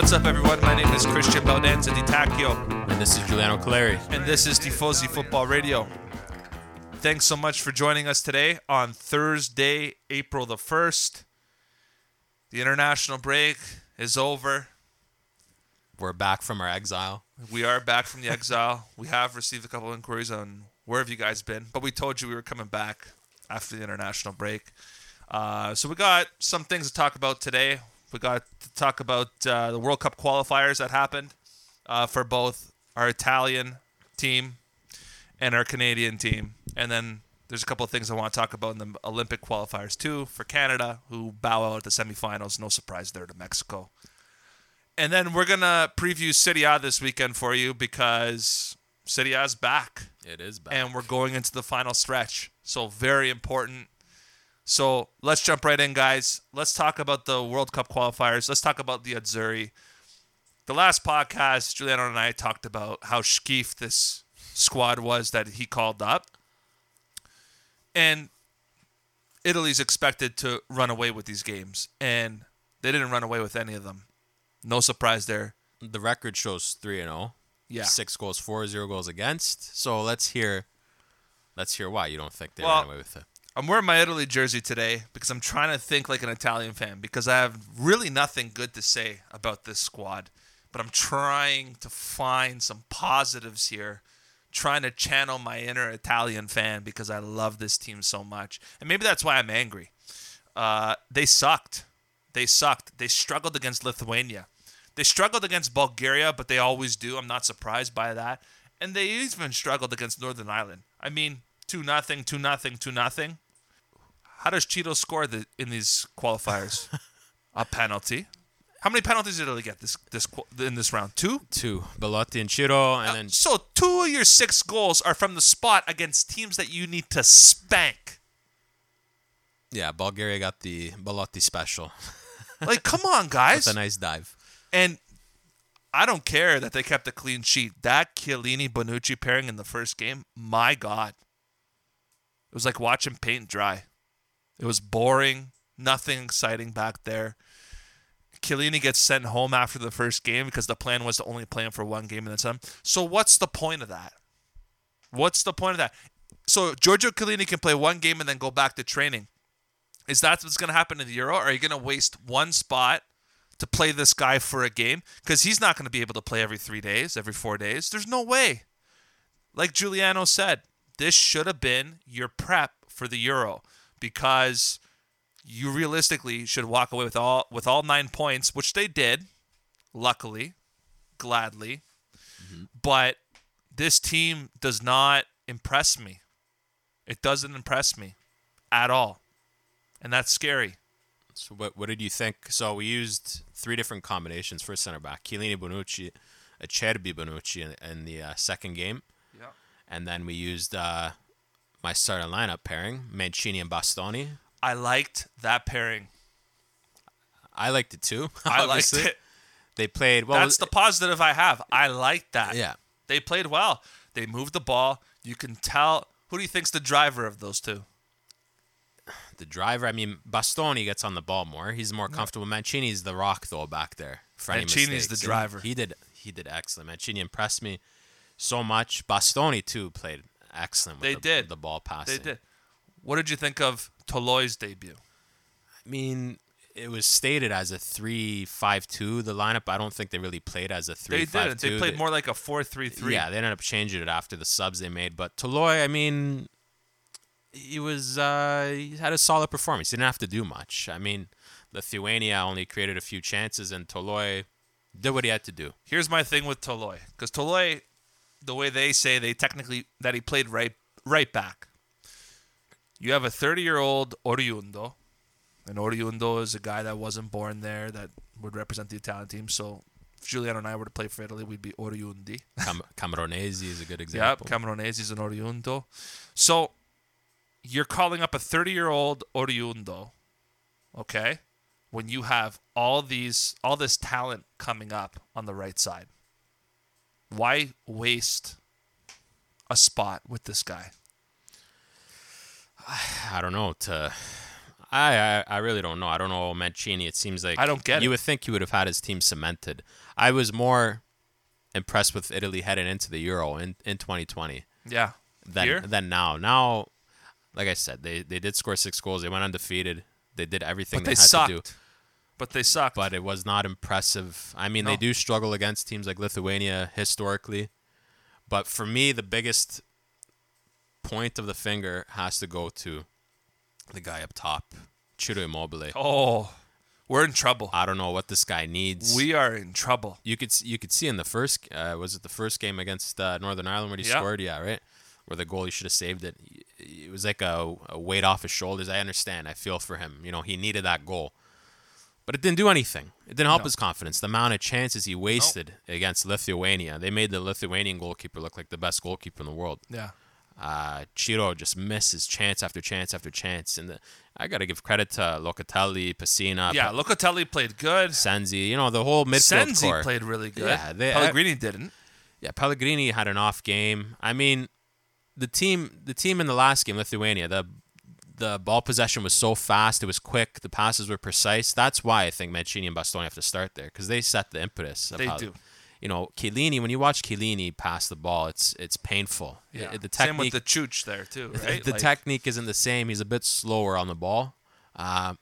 What's up, everyone? My name is Christian Baldanza Di Tacchio, And this is Giuliano Caleri. and this is Tifosi Football Radio. Thanks so much for joining us today on Thursday, April the 1st. The international break is over. We're back from our exile. We are back from the exile. We have received a couple inquiries on where have you guys been, but we told you we were coming back after the international break. Uh, so we got some things to talk about today. We got to talk about uh, the World Cup qualifiers that happened uh, for both our Italian team and our Canadian team, and then there's a couple of things I want to talk about in the Olympic qualifiers too for Canada, who bow out at the semifinals. No surprise there to Mexico. And then we're gonna preview Serie A this weekend for you because Serie A's back It is back. and we're going into the final stretch. So very important. So let's jump right in, guys. Let's talk about the World Cup qualifiers. Let's talk about the Azzurri. The last podcast, Giuliano and I talked about how skeef this squad was that he called up. And Italy's expected to run away with these games. And they didn't run away with any of them. No surprise there. the record shows 3 and 0. Yeah. 6 goals for, 0 goals against. So let's hear let's hear why you don't think they Well, ran away with it. I'm wearing my Italy jersey today because I'm trying to think like an Italian fan because I have really nothing good to say about this squad. But I'm trying to find some positives here, trying to channel my inner Italian fan because I love this team so much. And maybe that's why I'm angry. Uh, they sucked. They sucked. They struggled against Lithuania. They struggled against Bulgaria, but they always do. I'm not surprised by that. And they even struggled against Northern Ireland. I mean, two nothing, two nothing, two nothing. How does Cheeto score the, in these qualifiers? a penalty. How many penalties did Italy get this this in this round? Two. 2. Belotti and Ciro and uh, then So two of your six goals are from the spot against teams that you need to spank. yeah, Bulgaria got the Belotti special. Like, come on, guys. With a nice dive. And I don't care that they kept a clean sheet. That Chiellini Bonucci pairing in the first game, my God. It was like watching paint dry. It was boring, nothing exciting back there. Chiellini gets sent home after the first game because the plan was to only play him for one game and then some. So what's the point of that? What's the point of that? So Giorgio Chiellini can play one game and then go back to training. Is that what's going to happen in the Euro? Are you going to waste one spot to play this guy for a game? Because he's not going to be able to play every three days, every four days. There's no way. Like Giuliano said, this should have been your prep for the Euro because you realistically should walk away with all with all nine points, which they did, luckily, gladly. But this team does not impress me. It doesn't impress me at all. And that's scary. So what what did you think? So we used three different combinations for center back. Chiellini Bonucci, Acerbi Bonucci in, in the uh, second game. And then we used uh, my starting lineup pairing, Mancini and Bastoni. I liked that pairing. I liked it too. I liked it. They played well. That's the positive I have. I liked that. yeah. They played well. They moved the ball. You can tell. Who do you think's the driver of those two? The driver. I mean, Bastoni gets on the ball more. He's more comfortable. Mancini's the rock though back there. For Mancini's the driver. He did. He did excellent. Mancini impressed me so much. Bastoni too played excellent. With They the, did. the ball passing. They did. What did you think of Toloi's debut? I mean, it was stated as a three-five-two. The lineup. I don't think they really played as a They three-five-two. didn't. They played more like a four-three-three. Yeah, they ended up changing it after the subs they made. But Toloi, I mean, he was uh, he had a solid performance. He didn't have to do much. I mean, Lithuania only created a few chances, and Toloi did what he had to do. Here's my thing with Toloi, because Toloi, the way they say they technically that he played right right back. You have a 30 year old Oriundo, and Oriundo is a guy that wasn't born there that would represent the Italian team. So if Giuliano and I were to play for Italy, we'd be Oriundi. Cam- Camoranesi is a good Yep, example. Camoranesi is an Oriundo. So you're calling up a 30 year old Oriundo, okay? When you have all these all this talent coming up on the right side. Why waste a spot with this guy? I don't know. To I, I I really don't know. I don't know Mancini. It seems like I don't get You it. would think he would have had his team cemented. I was more impressed with Italy heading into the Euro in, in 2020 Yeah. than Here? than now. Now, like I said, they they did score six goals. They went undefeated. They did everything But they, they had sucked. to do. But they sucked. But it was not impressive. I mean, No. they do struggle against teams like Lithuania historically. But for me, the biggest point of the finger has to go to the guy up top, Ciro Immobile. oh, we're in trouble. I don't know what this guy needs. We are in trouble. you could you could see in the first uh, was it the first game against uh, Northern Ireland where he Yeah. scored? Yeah, right. Where the goal he should have saved it. It was like a, a weight off his shoulders. I understand. I feel for him. You know, he needed that goal, but it didn't do anything. It didn't help No. his confidence. The amount of chances he wasted against Lithuania. They made the Lithuanian goalkeeper look like the best goalkeeper in the world. Yeah. Uh, Ciro just misses chance after chance after chance, and the, I got to give credit to Locatelli, Pessina, Yeah, Locatelli played good. Sensi. You know, the whole midfield Sensi core. played really good. Yeah, they- Pellegrini didn't. Yeah, Pellegrini had an off game. I mean, the team the team in the last game, Lithuania, the the ball possession was so fast, it was quick, the passes were precise. That's why I think Mancini and Bastoni have to start there because they set the impetus. They how- do. You know, Chiellini. When you watch Chiellini pass the ball, it's it's painful. Yeah. The Same with technique, the Chooch there too, right? the Like, technique isn't the same. He's a bit slower on the ball. Uh,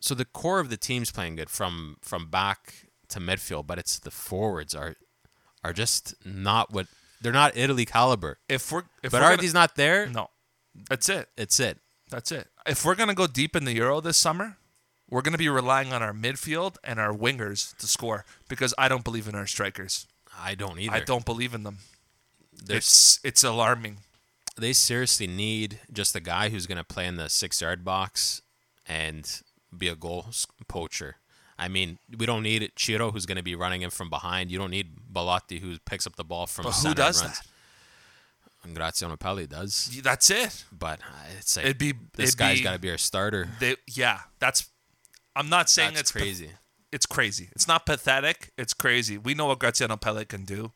so the core of the team's playing good from from back to midfield, but it's the forwards are are just not what they're not Italy caliber. if we're if But we're not there. no, that's it. It's it. That's it. If we're gonna go deep in the Euro this summer, we're gonna be relying on our midfield and our wingers to score because I don't believe in our strikers. I don't either. I don't believe in them. They're- It's it's alarming. they seriously need just a guy who's going to play in the six yard box and be a goal poacher. I mean, we don't need Ciro who's going to be running in from behind. You don't need Belotti who picks up the ball from But who does. And Graziano Pelle does, That's it. but uh, it's like It'd be this it'd guy's got to be our starter. They, yeah, that's. I'm not saying That's it's pa- crazy. it's crazy. It's not pathetic. It's crazy. We know what Graziano Pelle can do,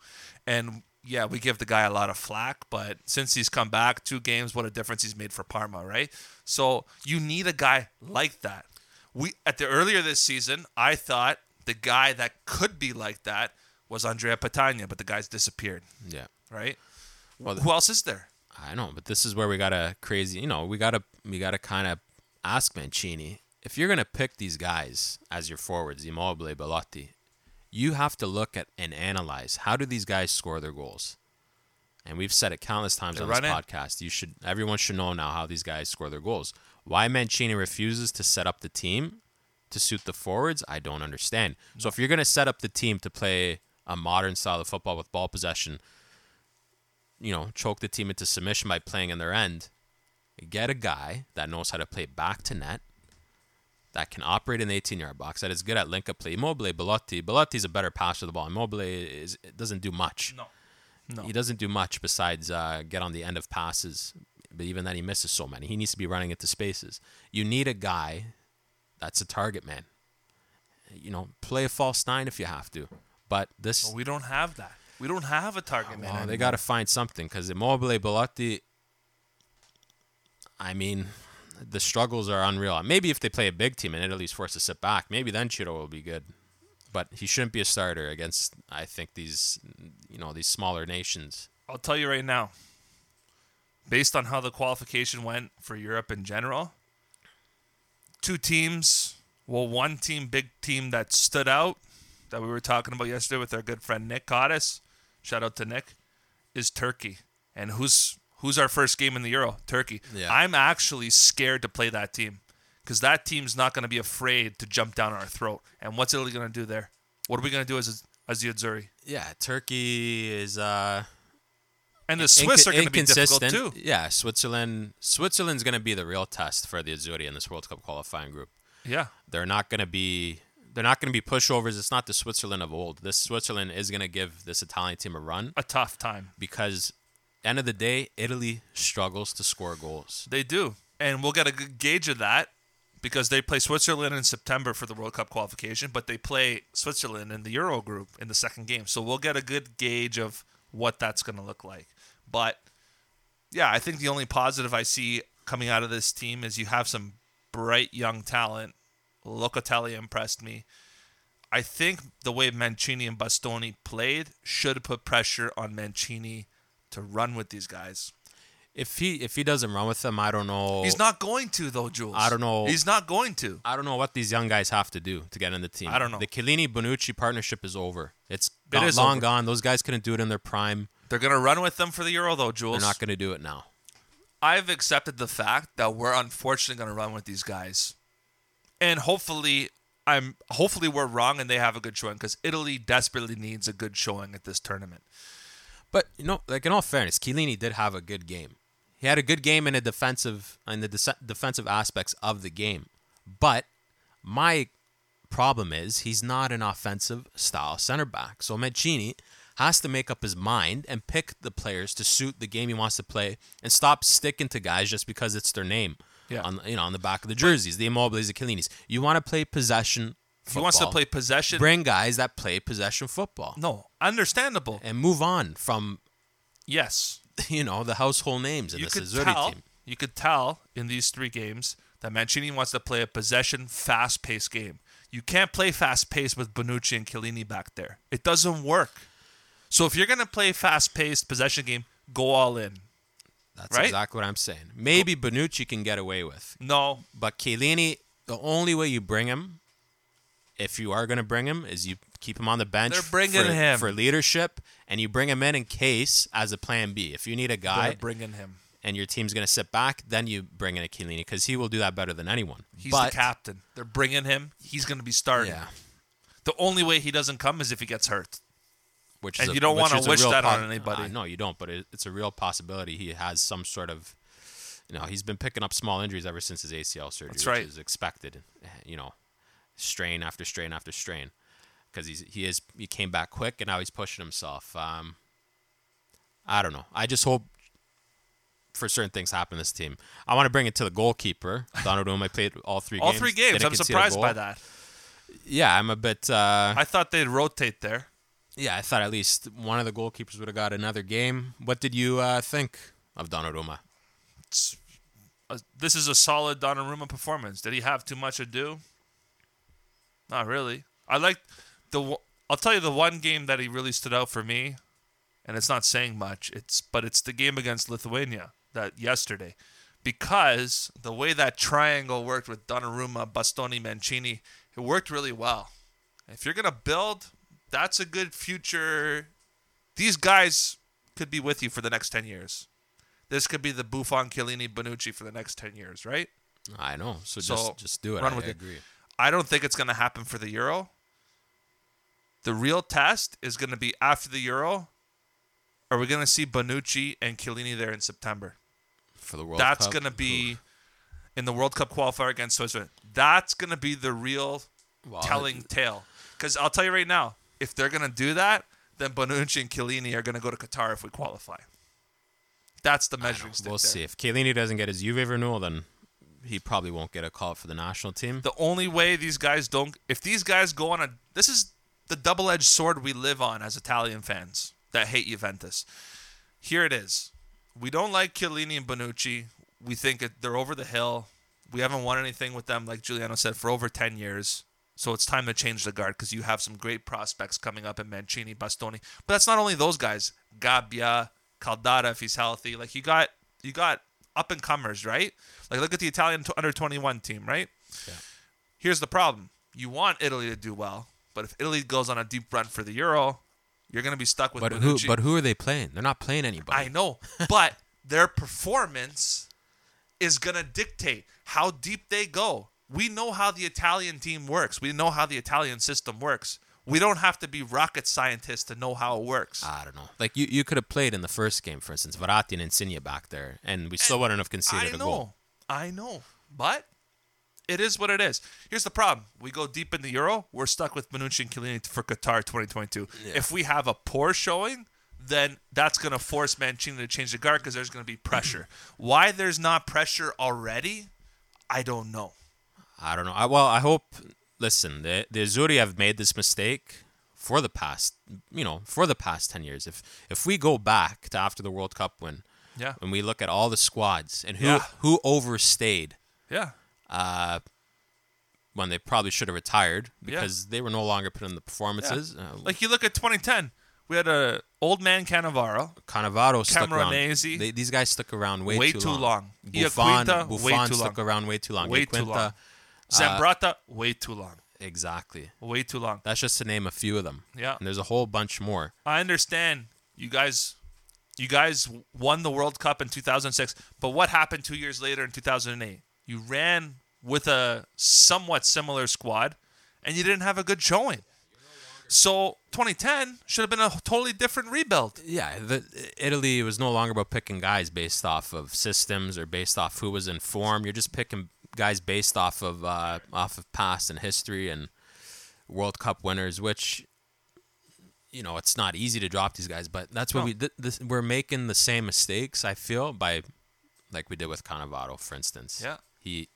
and yeah, we give the guy a lot of flack. But since he's come back, two games, what a difference he's made for Parma, right? So you need a guy like that. We at the earlier this season, I thought the guy that could be like that was Andrea Petagna, but the guy's disappeared, yeah. right? Well, Who else is there? I know, but this is where we gotta crazy. You know, we gotta we gotta kind of ask Mancini if you're gonna pick these guys as your forwards, Immobile, Belotti. You have to look at and analyze how do these guys score their goals. And we've said it countless times They on this in. podcast. You should everyone should know now how these guys score their goals. Why Mancini refuses to set up the team to suit the forwards, I don't understand. So if you're gonna set up the team to play a modern style of football with ball possession, you know, choke the team into submission by playing in their end. Get a guy that knows how to play back to net, that can operate in the 18 yard box, that is good at link up play. Immobile, Belotti. Belotti's a better passer of the ball. Immobile is, doesn't do much. No, no. He doesn't do much besides uh, get on the end of passes. But even then, he misses so many. He needs to be running into spaces. You need a guy that's a target man. You know, play a false nine if you have to. But this, But we don't have that. We don't have a target man. well, they got to find something because Immobile, Belotti. I mean, the struggles are unreal. Maybe if they play a big team and Italy's forced to sit back, maybe then Ciro will be good. But he shouldn't be a starter against, I think these, you know, these smaller nations. I'll tell you right now, based on how the qualification went for Europe in general, two teams, well, one team, big team that stood out that we were talking about yesterday with our good friend Nick Cottis, shout out to Nick, is Turkey. And who's who's our first game in the Euro? Turkey. Yeah. I'm actually scared to play that team because that team's not going to be afraid to jump down our throat. And what's Italy going to do there? What are we going to do as as the Azzurri? Yeah, Turkey is uh, And the Swiss are going to be difficult too. Yeah, Switzerland. Switzerland's going to be the real test for the Azzurri in this World Cup qualifying group. Yeah. They're not going to be. They're not going to be pushovers. It's not the Switzerland of old. This Switzerland is going to give this Italian team a run A tough time. because, end of the day, Italy struggles to score goals. They do. And we'll get a good gauge of that because they play Switzerland in September for the World Cup qualification, but they play Switzerland in the Euro group in the second game. So we'll get a good gauge of what that's going to look like. But yeah, I think the only positive I see coming out of this team is you have some bright young talent. Locatelli impressed me. I think the way Mancini and Bastoni played should put pressure on Mancini to run with these guys. If he if he doesn't run with them, I don't know. He's not going to though, Jules. I don't know. He's not going to. I don't know what these young guys have to do to get in the team. I don't know. The Chiellini Bonucci partnership is over. It's It gone, is long over. gone. Those guys couldn't do it in their prime. They're gonna run with them for the Euro though, Jules. They're not going to do it now. I've accepted the fact that we're unfortunately going to run with these guys, and hopefully, I'm hopefully we're wrong and they have a good showing because Italy desperately needs a good showing at this tournament. But you know, like in all fairness, Chiellini did have a good game. He had a good game in a defensive in the dece- defensive aspects of the game. But my problem is he's not an offensive style center back. So Mancini has to make up his mind and pick the players to suit the game he wants to play and stop sticking to guys just because it's their name. Yeah. On you know, on the back of the jerseys, the Immobiles, the Chiellinis. You want to play possession. If he wants to play possession, Bring guys that play possession football no, understandable. and move on from Yes, you know the household names in you this tell. team. You could tell in these three games that Mancini wants to play a possession, fast-paced game. You can't play fast-paced with Bonucci and Chiellini back there. It doesn't work. So if you're gonna play fast-paced possession game, go all in. That's right? exactly what I'm saying. Maybe Bonucci can get away with, No, but Chiellini, the only way you bring him, if you are going to bring him, is you keep him on the bench. They're bringing for, him. for leadership, and you bring him in in case as a plan B. If you need a guy they're bringing him. and your team's going to sit back, then you bring in a Chiellini because he will do that better than anyone. He's but, the captain. They're bringing him. He's going to be starting. Yeah, The only way he doesn't come is if he gets hurt. Which And a- you don't wanna wish real that on anybody. Uh, no, you don't. But it, it's a real possibility. He has some sort of, you know, he's been picking up small injuries ever since his ACL surgery, That's which right. is expected. You know, strain after strain after strain, because he's he is he came back quick and now he's pushing himself. Um, I don't know. I just hope for certain things happen in this team. I want to bring it to the goalkeeper. Donnarumma played all three All games. three games. I'm surprised by that. Yeah, I'm a bit. Uh, I thought they'd rotate there. Yeah, I thought at least one of the goalkeepers would have got another game. What did you uh, think of Donnarumma? It's, uh, this is a solid Donnarumma performance. Did he have too much to do? Not really. I like the. I'll tell you the one game that he really stood out for me, and it's not saying much. It's but it's the game against Lithuania that yesterday, because the way that triangle worked with Donnarumma, Bastoni, Mancini, it worked really well. If you're gonna build, that's a good future. These guys could be with you for the next ten years. This could be the Buffon, Chiellini, Bonucci for the next ten years, right? I know, so, So, just just do it. run I, with I it. agree. I don't think it's going to happen for the Euro. The real test is going to be after the Euro. Are we going to see Bonucci and Chiellini there in September? For the World Cup. That's going to be oof. in the World Cup qualifier against Switzerland. That's going to be the real telling tale. Because I'll tell you right now, if they're going to do that, then Bonucci and Chiellini are going to go to Qatar if we qualify. That's the measuring stick. We'll there. see. If Chiellini doesn't get his Juve renewal, then he probably won't get a call up for the national team. The only way these guys don't, if these guys go on a, this is the double edged sword we live on as Italian fans that hate Juventus. Here it is. We don't like Chiellini and Bonucci. We think they're over the hill. We haven't won anything with them, like Giuliano said, for over 10 years. So it's time to change the guard because you have some great prospects coming up in Mancini, Bastoni. But that's not only those guys. Gabbia, Caldara, if he's healthy. Like you got, you got up and comers, right? Like look at the Italian t- under 21 team, right? Yeah. Here's the problem. You want Italy to do well, but if Italy goes on a deep run for the Euro, you're going to be stuck with but who? But who are they playing? They're not playing anybody. I know, but their performance is going to dictate how deep they go. We know how the Italian team works. We know how the Italian system works. We don't have to be rocket scientists to know how it works. I don't know. Like you, you could have played in the first game, for instance, Verratti and Insigne back there, and we still wouldn't have conceded I a know. goal. I know. But it is what it is. Here's the problem. We go deep in the Euro, we're stuck with Bonucci and Chiellini for Qatar 2022. If we have a poor showing, then that's going to force Mancini to change the guard because there's going to be pressure. Why there's not pressure already, I don't know. I don't know. I, well, I hope. Listen, the the Azzurri have made this mistake for the past, you know, for the past ten years. If if we go back to after the World Cup win, Yeah. and we look at all the squads and who Yeah. who overstayed, Yeah. uh, when they probably should have retired Yeah. because they were no longer putting in the performances. Uh, Like you look at 2010, we had a old man Cannavaro, Cannavaro stuck around. They, these guys stuck around way, Way too, long. long. Buffon, Iaquinta, way Buffon too stuck long. around way too long. Way too long. Zambrotta, uh, way too long. Exactly. Way too long. That's just to name a few of them. Yeah. And there's a whole bunch more. I understand you guys you guys won the World Cup in 2006, but what happened 2 years later in 2008? You ran with a somewhat similar squad and you didn't have a good showing. So 2010 should have been a totally different rebuild. Yeah, the, Italy was no longer about picking guys based off of systems or based off who was in form. You're just picking guys based off of uh, off of past and history and World Cup winners, which you know it's not easy to drop these guys, but that's what No. we th- this, we're making the same mistakes. I feel by like we did with Cannavaro, for instance. Yeah. he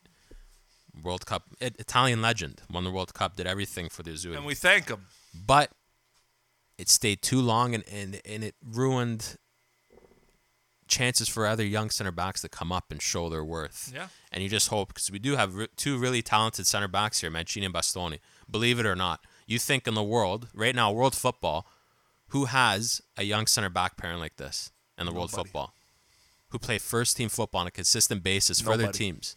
World Cup it, Italian legend won the World Cup, did everything for the Azzurri And we thank him. but it stayed too long and, and, and it ruined chances for other young center backs to come up and show their worth. Yeah. And you just hope because we do have re- two really talented center backs here, Mancini and Bastoni. Believe it or not, you think in the world right now, world football, who has a young center back pairing like this in the world football, who play first team football on a consistent basis for other Nobody. teams.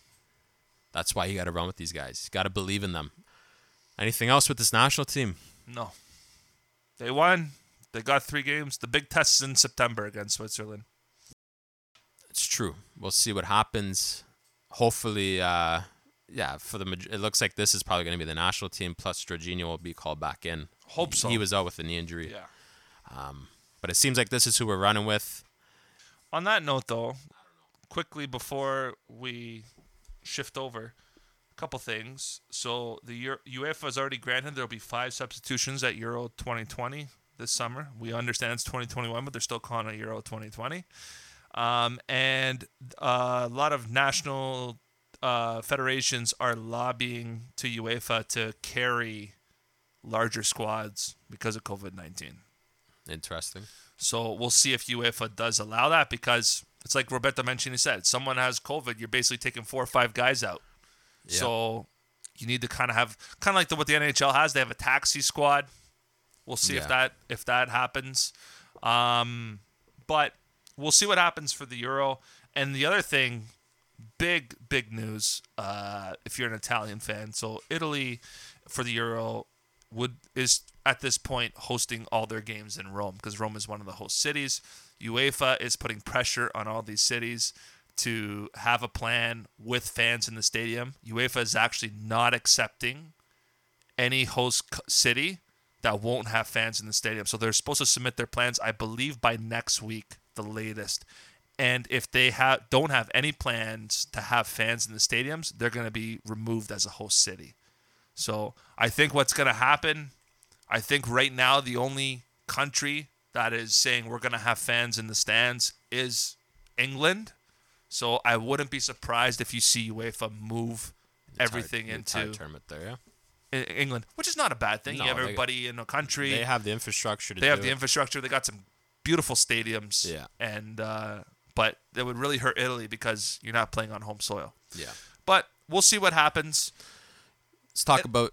That's why you got to run with these guys. You got to believe in them. Anything else with this national team? No. They won. They got 3 games. The big test is in September against Switzerland. It's true. We'll see what happens. Hopefully, uh, yeah. For the it looks like this is probably going to be the national team. Plus, Jorginho will be called back in. Hope so. He was out with a knee injury. Yeah. But it seems like this is who we're running with. On that note, though, quickly before we shift over, a couple things. So the Euro- UEFA has already granted there will be five substitutions at Euro 2020 this summer. We understand it's 2021, but they're still calling it Euro 2020. Um, and uh, a lot of national uh, federations are lobbying to UEFA to carry larger squads because of COVID 19. Interesting. So we'll see if UEFA does allow that because it's like Roberto mentioned Mancini said, someone has COVID, you're basically taking four or five guys out. Yeah. So you need to kind of have kind of like the, what the NHL has. They have a taxi squad. We'll see if that if that happens. Um, but we'll see what happens for the Euro. And the other thing, big big news. Uh, if you're an Italian fan, so Italy for the Euro would is at this point hosting all their games in Rome because Rome is one of the host cities. UEFA is putting pressure on all these cities to have a plan with fans in the stadium. UEFA is actually not accepting any host city that won't have fans in the stadium. So they're supposed to submit their plans, I believe, by next week, the latest. And if they have don't have any plans to have fans in the stadiums, they're going to be removed as a host city. So I think what's going to happen, I think right now the only country that is saying we're going to have fans in the stands is England. So I wouldn't be surprised if you see UEFA move everything into tournament there. Yeah. in England, which is not a bad thing. No, you have they- everybody in a country. They have the infrastructure to They have the infrastructure. They got some beautiful stadiums. Yeah. And uh, but it would really hurt Italy because you're not playing on home soil. yeah. But we'll see what happens. Let's talk about.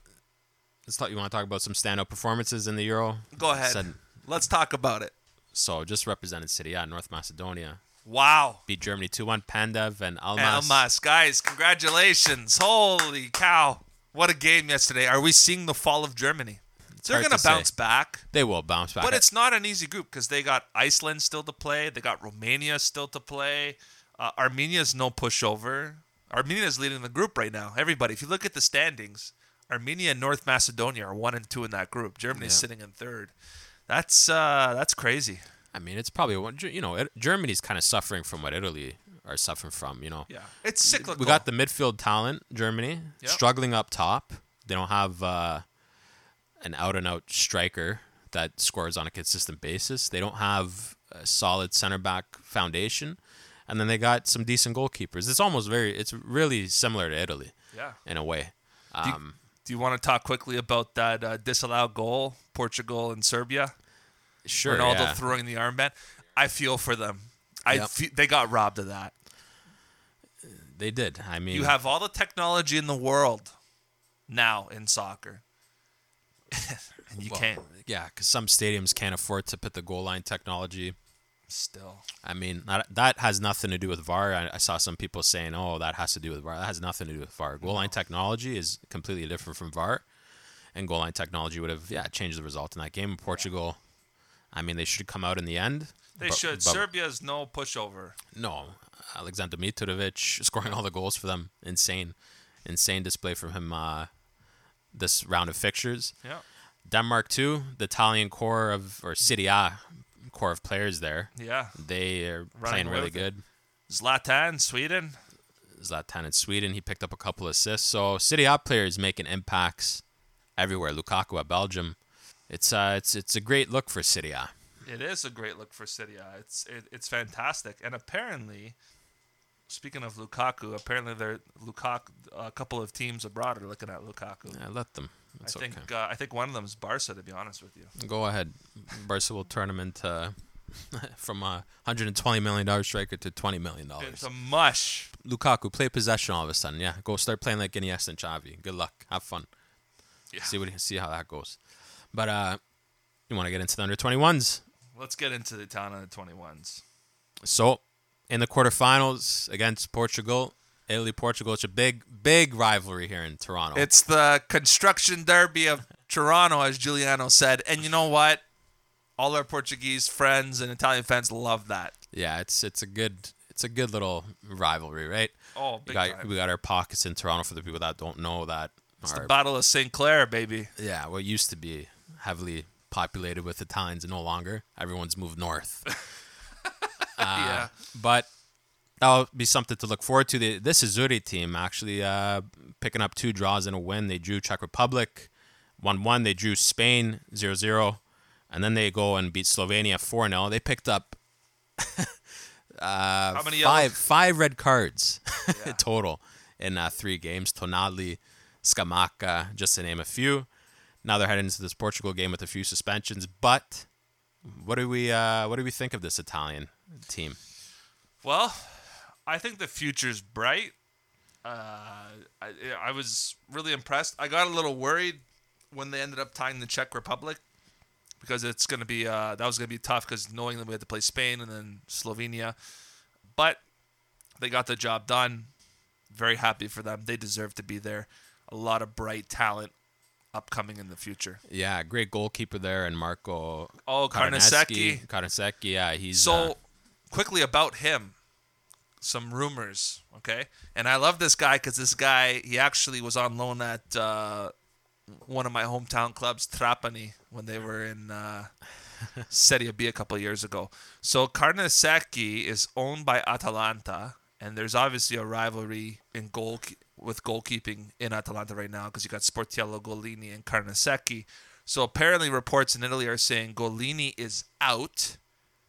Let's talk. You want to talk about some standout performances in the Euro? Go ahead. Said- Let's talk about it. so just represented City, yeah, North Macedonia Wow. beat Germany two one. Pandev and Almas. Elmas, guys, congratulations. Holy cow. What a game yesterday. Are we seeing the fall of Germany? They're going to to say. bounce back. They will bounce back. But it's not an easy group because they got Iceland still to play. They got Romania still to play. Uh, Armenia's no pushover. Armenia's leading the group right now. Everybody, if you look at the standings, Armenia and North Macedonia are one and two in that group. Germany's Yeah. sitting in third. That's uh, that's crazy. I mean, it's probably one. You know, it, Germany's kind of suffering from what Italy are suffering from. You know, Yeah, it's cyclical. we got the midfield talent. Germany Yep. struggling up top. They don't have uh, an out and out striker that scores on a consistent basis. They don't have a solid center back foundation, and then they got some decent goalkeepers. It's almost very. It's really similar to Italy yeah. in a way. Do you, Um, do you want to talk quickly about that uh, disallowed goal, Portugal and Serbia? sure, Ronaldo yeah. throwing the armband. I feel for them. I Yep. fe- they got robbed of that. They did. I mean, You have all the technology in the world now in soccer, and you well, can't Yeah, because some stadiums can't afford to put the goal line technology. still. I mean, that, that has nothing to do with VAR. I, I saw some people saying, "Oh, that has to do with VAR." That has nothing to do with VAR. Goal line technology is completely different from VAR, and goal line technology would have yeah changed the result in that game. In Portugal, I mean, they should come out in the end. They but- should. but Serbia's no pushover. No, Alexander Mitrovic scoring all the goals for them. Insane, insane display from him uh, this round of fixtures. Yeah. Denmark too, the Italian core of or Serie A core of players there. Yeah. They are Running playing really good. Zlatan, Sweden. Zlatan in Sweden, he picked up a couple assists. So Serie A players making impacts everywhere. Lukaku at Belgium. It's uh it's it's a great look for Serie A. It is a great look for City. A. It's it, it's fantastic. And apparently, speaking of Lukaku, apparently there Lukaku a couple of teams abroad are looking at Lukaku. Yeah, let them. It's I okay. think uh, I think one of them is Barca. To be honest with you, Go ahead. Barca will turn him into from a hundred and twenty million dollar striker to twenty million dollars. it's a mush. Lukaku play possession all of a sudden. Yeah, go start playing like Iniesta and Xavi. Good luck. Have fun. Yeah. See what see how that goes. But uh, you want to get into the under twenty ones. Let's get into the Italian under twenty ones. So in the quarterfinals against Portugal, Italy Portugal. It's a big big rivalry here in Toronto. It's the construction derby of Toronto, as Giuliano said. And you know what? All our Portuguese friends and Italian fans love that. yeah, it's it's a good it's a good little rivalry, right? Oh, We got time. we got our pockets in Toronto for the people that don't know that. It's are- the Battle of St. Clair, baby. Yeah, what used to be heavily populated with Italians no longer. Everyone's moved north. yeah. But that'll be something to look forward to. The, this Azzurri team actually uh, picking up two draws and a win. They drew Czech Republic 1 1. They drew Spain 0 0. And then they go and beat Slovenia 4 0. They picked up uh, five, five red cards Yeah. total in uh, three games. Tonali, Scamacca, just to name a few. Now they're heading into this Portugal game with a few suspensions. But what do we uh, what do we think of this Italian team? Well, I think the future's bright. Uh, I, I was really impressed. I got a little worried when they ended up tying the Czech Republic because it's going to be uh, that was going to be tough because knowing that we had to play Spain and then Slovenia, but they got the job done. Very happy for them. They deserve to be there. A lot of bright talent upcoming in the future. Yeah, great goalkeeper there, and Marco Oh, Carnesecchi. Carnesecchi, yeah, he's So, uh, quickly about him, some rumors, okay? And I love this guy because this guy, he actually was on loan at uh, one of my hometown clubs, Trapani, when they were in uh, Serie B a couple years ago. So, Carnesecchi is owned by Atalanta, and there's obviously a rivalry in goal with goalkeeping in Atalanta right now because you got Sportiello, Gollini, and Carnesecchi. So apparently, reports in Italy are saying Gollini is out,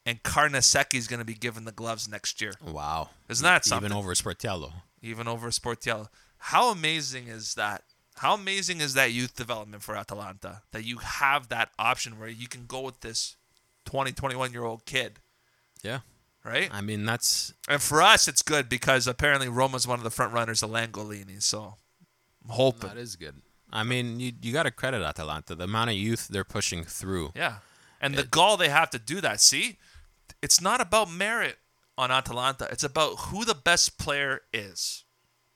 and Carnesecchi is going to be given the gloves next year. wow, Isn't that something? even over Sportiello. Even over Sportiello. How amazing is that? How amazing is that youth development for Atalanta? That you have that option where you can go with this 20, 21 year old kid, Yeah, right? I mean that's And for us, it's good because apparently Roma's one of the front runners of Langolini. So I'm hoping. that is good. I mean, you you got to credit Atalanta the amount of youth they're pushing through. Yeah. And the gall they have to do that. See, it's not about merit on Atalanta. It's about who the best player is.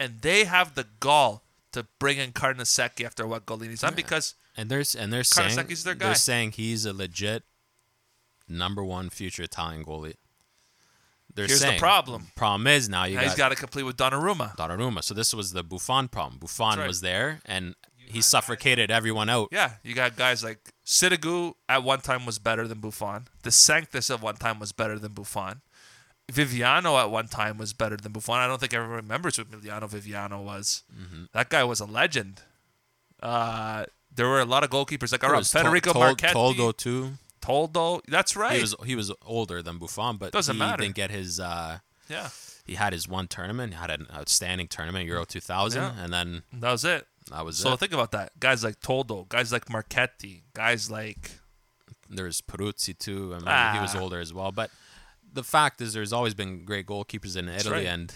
And they have the gall to bring in Carnesecchi after what Gollini's done because And there's and they're saying Carnesecchi's their guy. they're saying he's a legit number one future Italian goalie. They're Here's the problem. Problem is now you now he's got got to complete with Donnarumma. Donnarumma. So this was the Buffon problem. Buffon right. was there and he suffocated everyone out. Yeah, you got guys like Sirigu at one time was better than Buffon. De Sanctis at one time was better than Buffon. Viviano at one time was better than Buffon. I don't think everyone remembers what Emiliano Viviano was. Mm-hmm. That guy was a legend. Uh, there were a lot of goalkeepers like was Tol- Federico Tol- Marchetti, Toldo too. Toldo. That's right. He was he was older than Buffon, but Doesn't he matter. didn't get his. Uh, yeah, he had his one tournament. He had an outstanding tournament, Euro 2000, Yeah. and then that was it. That was So it. think about that. Guys like Toldo, guys like Marchetti, guys like There's Peruzzi too. I mean, he was Ah. older as well. But the fact is, there's always been great goalkeepers in Italy, right. and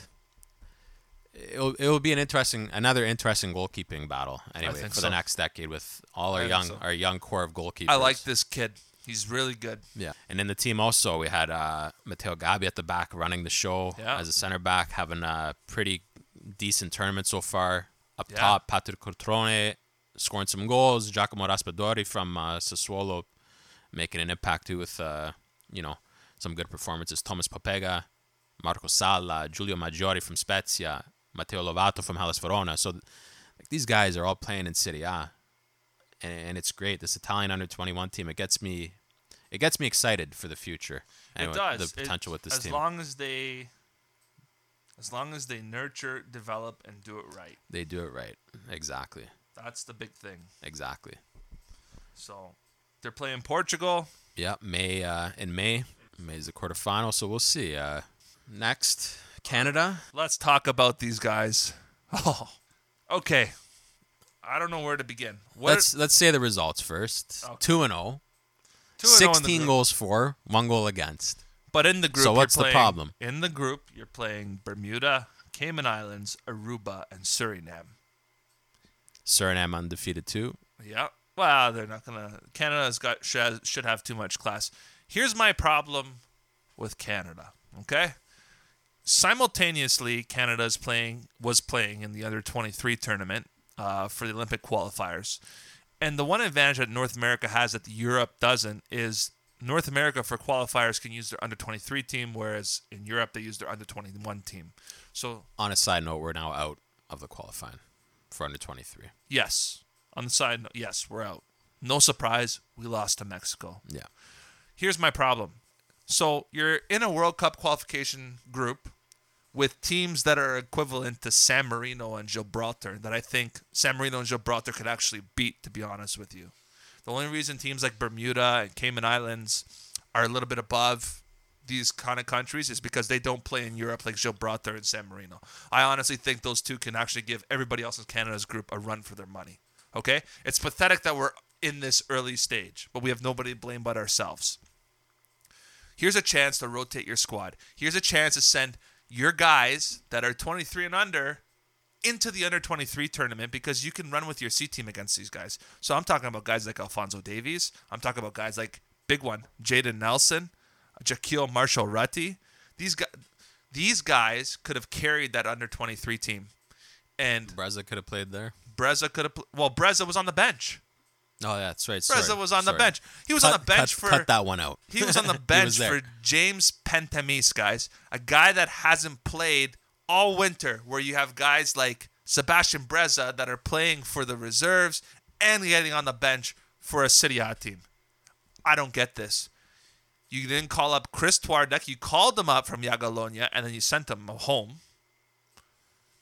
it'll it'll be an interesting another interesting goalkeeping battle anyway for so. the next decade with all our young so. our young core of goalkeepers. I like this kid. He's really good. Yeah, and in the team also we had uh, Matteo Gabbia at the back running the show Yeah. as a center back, having a pretty decent tournament so far. Up Yeah. top, Patrick Cutrone scoring some goals. Giacomo Raspadori from uh, Sassuolo making an impact too with uh, you know some good performances. Thomas Pobega, Marco Sala, Giulio Maggiore from Spezia, Matteo Lovato from Hellas Verona. So like, these guys are all playing in Serie A, and, and it's great. This Italian under twenty one team it gets me it gets me excited for the future. and it does. the It- potential with this as team. As long as they, as long as they nurture, develop, and do it right. they do it right. Exactly. That's the big thing. Exactly. So, they're playing Portugal. Yeah, May uh, in May. May is the quarterfinal, so we'll see. Uh, next, Canada. Let's talk about these guys. Oh, okay. I don't know where to begin. What Let's let's say the results first. Okay. Two and zero. 2 and 0 16 goals for, one goal against. But in the group, So what's the problem? In the group, you're playing Bermuda, Cayman Islands, Aruba, and Suriname. Suriname undefeated too. Yeah. Well, they're not gonna. Canada's got should, should have too much class. Here's my problem with Canada. Okay. Simultaneously, Canada's playing was playing in the under 23 tournament uh, for the Olympic qualifiers, and the one advantage that North America has that Europe doesn't is North America for qualifiers can use their under 23 team, whereas in Europe they use their under 21 team. So On a side note, we're now out of the qualifying for under 23. yes, on the side, note, yes, we're out. No surprise, we lost to Mexico. Yeah. here's my problem. So you're in a World Cup qualification group with teams that are equivalent to San Marino and Gibraltar that I think San Marino and Gibraltar could actually beat, to be honest with you. The only reason teams like Bermuda and Cayman Islands are a little bit above these kind of countries is because they don't play in Europe like Gibraltar and San Marino. I honestly think those two can actually give everybody else in Canada's group a run for their money. Okay? It's pathetic that we're in this early stage, but we have nobody to blame but ourselves. Here's a chance to rotate your squad. Here's a chance to send your guys that are 23 and under into the under 23 tournament because you can run with your C team against these guys. So I'm talking about guys like Alfonso Davies. I'm talking about guys like big one, Jayden Nelson, Jahkeele Marshall Rutty. These guys, these guys could have carried that under 23 team, and Breza could have played there. Breza could have. Pl- well, Breza was on the bench. Oh, yeah, that's right. Breza Sorry. was on the bench. He was cut, on the bench cut, for. cut that one out. He was on the bench for James Pantemis, guys. A guy that hasn't played all winter, where you have guys like Sebastian Breza that are playing for the reserves and getting on the bench for a Serie A team. I don't get this. You didn't call up Kris Twardek. You called him up from Jagiellonia, and then you sent him home.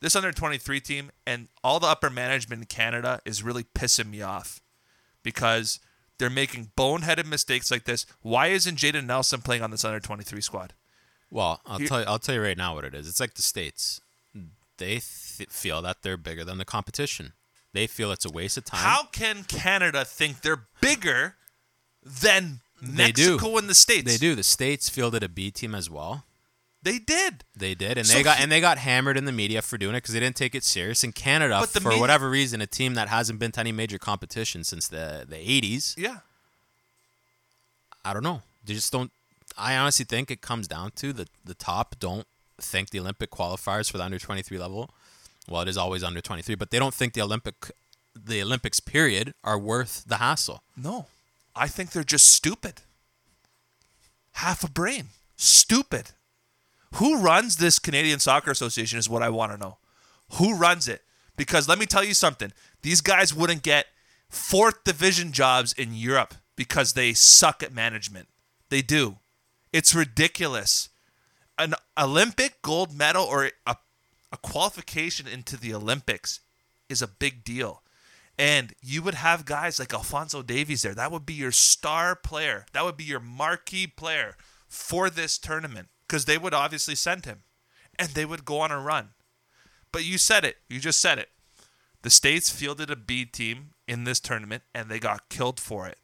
This under 23 team and all the upper management in Canada is really pissing me off because they're making boneheaded mistakes like this. Why isn't Jayden Nelson playing on this under 23 squad? Well, I'll Here- tell you, I'll tell you right now what it is. It's like the states. Hmm. They th- feel that they're bigger than the competition. They feel it's a waste of time. How can Canada think they're bigger than They do. Mexico and the States? They do. The states fielded a B team as well. They did. They did, and So they got he- and they got hammered in the media for doing it because they didn't take it serious. In Canada, for media- whatever reason, a team that hasn't been to any major competition since the the '80s, Yeah. I don't know. They just don't. I honestly think it comes down to the the top don't think the Olympic qualifiers for the under 23 level. Well, it is always under 23, but they don't think the Olympic the Olympics period are worth the hassle. No. I think they're just stupid. Half a brain. Stupid. Who runs this Canadian Soccer Association is what I want to know. Who runs it? Because let me tell you something. These guys wouldn't get fourth division jobs in Europe because they suck at management. They do. It's ridiculous. An Olympic gold medal or a, a qualification into the Olympics is a big deal. And you would have guys like Alfonso Davies there. That would be your star player. That would be your marquee player for this tournament because they would obviously send him and they would go on a run. But you said it. You just said it. The States fielded a B team in this tournament and they got killed for it.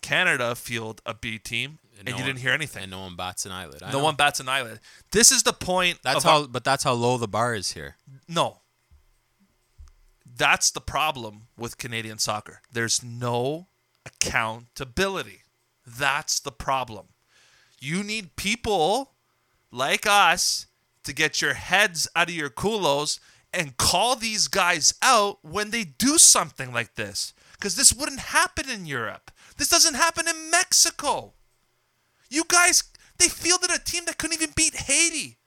Canada fielded a B team, and, no you one- didn't hear anything. And no one bats an eyelid. I no know. one bats an eyelid. This is the point. That's how. But that's how low the bar is here. No. That's the problem with Canadian soccer. There's no accountability. That's the problem. You need people like us to get your heads out of your culos and call these guys out when they do something like this. Because this wouldn't happen in Europe. This doesn't happen in Mexico. You guys, they fielded a team that couldn't even beat Haiti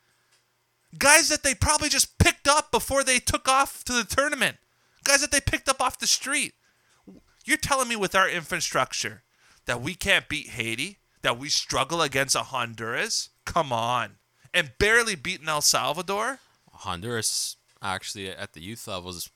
guys that they probably just picked up before they took off to the tournament, guys that they picked up off the street. You're telling me with our infrastructure that we can't beat Haiti, that we struggle against a Honduras? Come on. And barely beaten El Salvador? Honduras actually at the youth levels has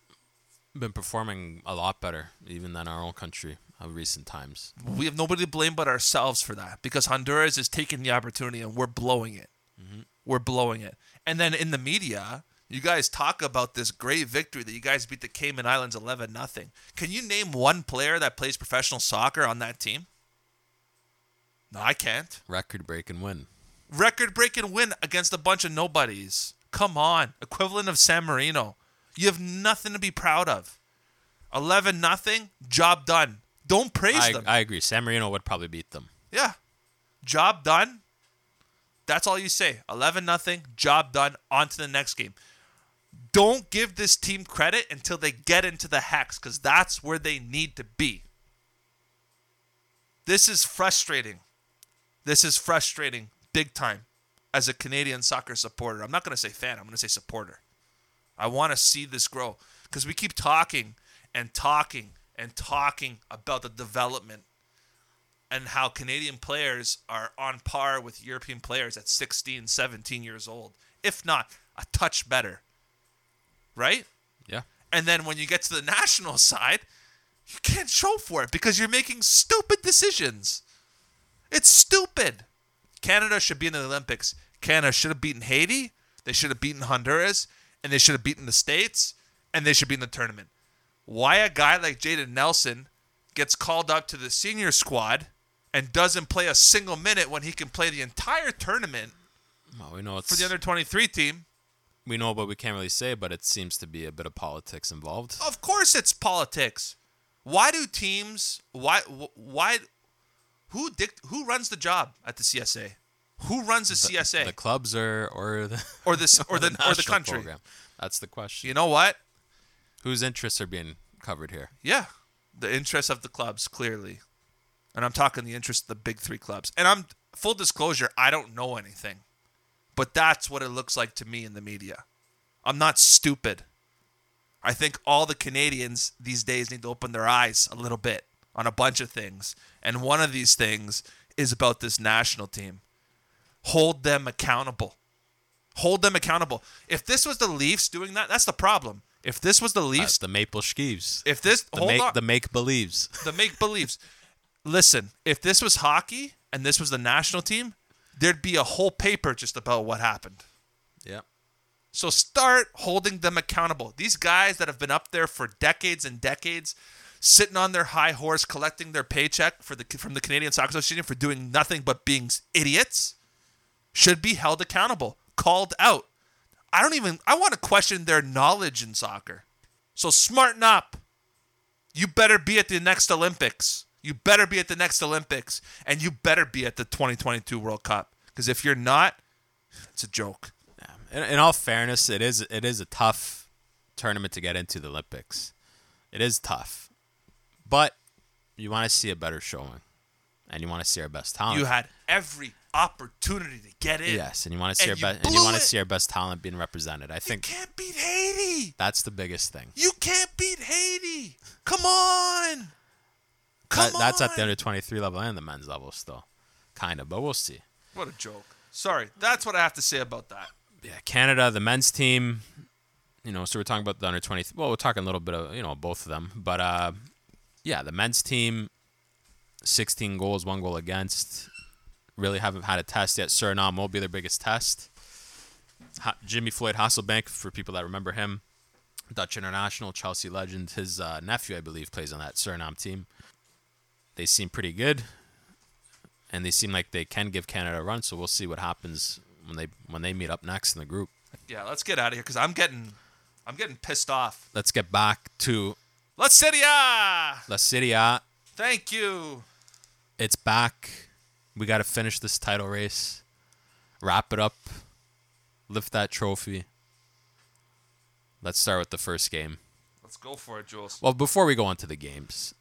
been performing a lot better even than our own country of recent times. We have nobody to blame but ourselves for that because Honduras is taking the opportunity and we're blowing it. Mm-hmm. We're blowing it. And then in the media, you guys talk about this great victory that you guys beat the Cayman Islands 11 nothing. Can you name one player that plays professional soccer on that team? No, I can't. Record breaking win. Record breaking win against a bunch of nobodies. Come on. Equivalent of San Marino. You have nothing to be proud of. 11 nothing, job done. Don't praise I, them. I agree. San Marino would probably beat them. Yeah. Job done. That's all you say. 11 nothing. Job done. On to the next game. Don't give this team credit until they get into the hex cuz that's where they need to be. This is frustrating. This is frustrating big time as a Canadian soccer supporter. I'm not going to say fan, I'm going to say supporter. I want to see this grow because we keep talking and talking and talking about the development and how Canadian players are on par with European players at 16, 17 years old, if not a touch better. Right? Yeah. And then when you get to the national side, you can't show for it because you're making stupid decisions. It's stupid. Canada should be in the Olympics. Canada should have beaten Haiti. They should have beaten Honduras. And they should have beaten the States. And they should be in the tournament. Why a guy like Jayden Nelson gets called up to the senior squad and doesn't play a single minute when he can play the entire tournament Well, we know it's for the under 23 team? we know what we can't really say, but it seems to be a bit of politics involved. Of course, it's politics. Why do teams? Why? Why? Who dict? Who runs the job at the CSA? Who runs the, CSA The clubs are or the or this or the or the country? program. That's the question. You know what? Whose interests are being covered here? Yeah, the interests of the clubs clearly, and I'm talking the interests of the big three clubs. And I'm full disclosure, I don't know anything, but that's what it looks like to me in the media. I'm not stupid. I think all the Canadians these days need to open their eyes a little bit on a bunch of things, and one of these things is about this national team. Hold them accountable. Hold them accountable. If this was the Leafs doing that, that's the problem. If this was the Uh, Leafs, the Maple Skeeves. if this the hold make on, the make believes. the make believes. Listen, if this was hockey and this was the national team, there'd be a whole paper just about what happened. yeah. So start holding them accountable. These guys that have been up there for decades and decades, sitting on their high horse, collecting their paycheck for the from the Canadian Soccer Association for doing nothing but being idiots, should be held accountable, called out. I don't even. I want to question their knowledge in soccer. So smarten up. You better be at the next Olympics. You better be at the next Olympics, and you better be at the 2022 World Cup. Because if you're not, it's a joke. In, in all fairness, it is it is a tough tournament to get into the Olympics. It is tough, but you want to see a better showing, and you want to see our best talent. You had every opportunity to get in. yes, and you want to see our best, and you want to see our best talent being represented. I think You can't beat Haiti. that's the biggest thing. You can't beat Haiti. Come on. Come That, that's at the under twenty three level and the men's level still, kind of, but we'll see. What a joke. Sorry. That's what I have to say about that. yeah, Canada, the men's team, you know, so we're talking about the under 20. Well, we're talking a little bit of, you know, both of them. But, uh, yeah, the men's team, 16 goals, one goal against. Really haven't had a test yet. Suriname will be their biggest test. Ha- Jimmy Floyd Hasselbaink, for people that remember him, Dutch international, Chelsea legend. His uh, nephew, I believe, plays on that Suriname team. they seem pretty good, and they seem like they can give Canada a run. So we'll see what happens when they when they meet up next in the group. Yeah, let's get out of here because I'm getting, I'm getting pissed off. Let's get back to La Serie A. La Serie A. Thank you. It's back. We got to finish this title race, wrap it up, lift that trophy. Let's start with the first game. Let's go for it, Jules. Well, before we go into the games,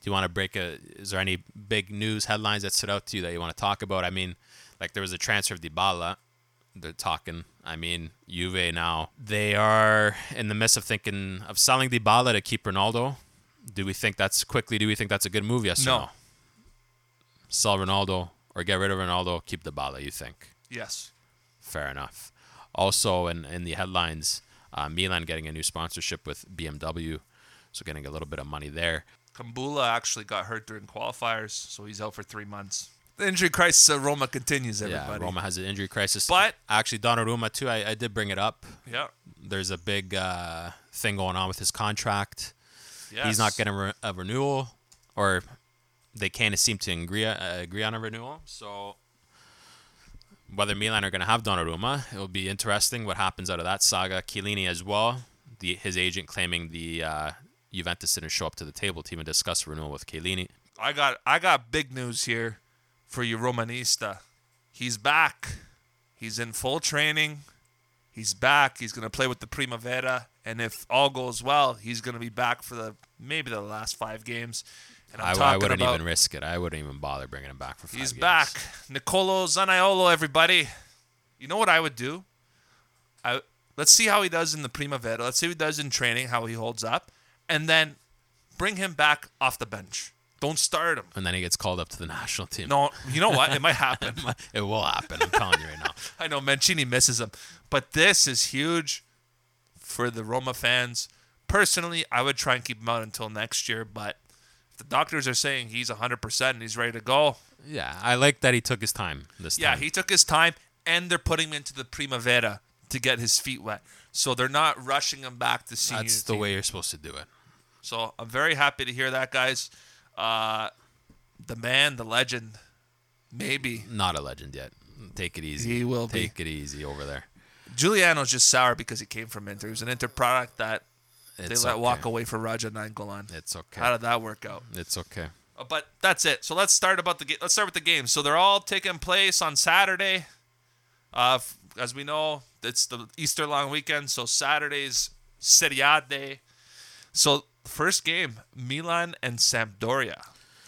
do you want to break a? Is there any big news headlines that stood out to you that you want to talk about? I mean, like there was a transfer of Dybala. They're talking. I mean, Juve now they are in the midst of thinking of selling Dybala to keep Ronaldo. Do we think that's quickly? Do we think that's a good move? Yes No. or no? Sell Ronaldo or get rid of Ronaldo, keep the Dybala. You think? Yes. Fair enough. Also, in, in the headlines, uh, Milan getting a new sponsorship with BMW, so getting a little bit of money there. Kumbulla actually got hurt during qualifiers, so he's out for three months. The injury crisis at Roma continues, everybody. Yeah, Roma has an injury crisis. But- actually, Donnarumma too. I, I did bring it up. Yeah. There's a big uh, thing going on with his contract. Yes. He's not getting re- a renewal, or they can't seem to agree uh, agree on a renewal. So whether Milan are going to have Donnarumma, it will be interesting what happens out of that saga. Chiellini as well. The his agent claiming the uh, Juventus didn't show up to the table to even discuss renewal with Chiellini. I got I got big news here for you Romanista. He's back. He's in full training. He's back. He's gonna play with the Primavera, and if all goes well, he's gonna be back for the maybe the last five games. And I'm I, I wouldn't about even risk it. I wouldn't even bother bringing him back for five he's games. back. Nicolo Zaniolo, everybody. You know what I would do? I let's see how he does in the Primavera. Let's see how he does in training, how he holds up, and then bring him back off the bench. Don't start him. And then he gets called up to the national team. No, you know what? It might happen. It will happen. I'm telling you right now. I know Mancini misses him, but this is huge for the Roma fans. Personally, I would try and keep him out until next year, but if the doctors are saying he's 100% and he's ready to go, Yeah, I like that he took his time this yeah, time. he took his time and they're putting him into the Primavera to get his feet wet. So they're not rushing him back to senior That's the team. way you're supposed to do it. So I'm very happy to hear that, guys. Uh, the man, the legend, maybe Not a legend yet. Take it easy. He will be. Take it easy over there. Giuliano's just sour because he came from Inter. He was an Inter product that It's they let okay. walk away for Radja Nainggolan. It's okay. How did that work out? It's okay. Uh, But that's it. So let's start about the let's start with the games. So they're all taking place on Saturday. Uh, as we know, it's the Easter long weekend. So Saturday's Serie A day. So first game, Milan and Sampdoria.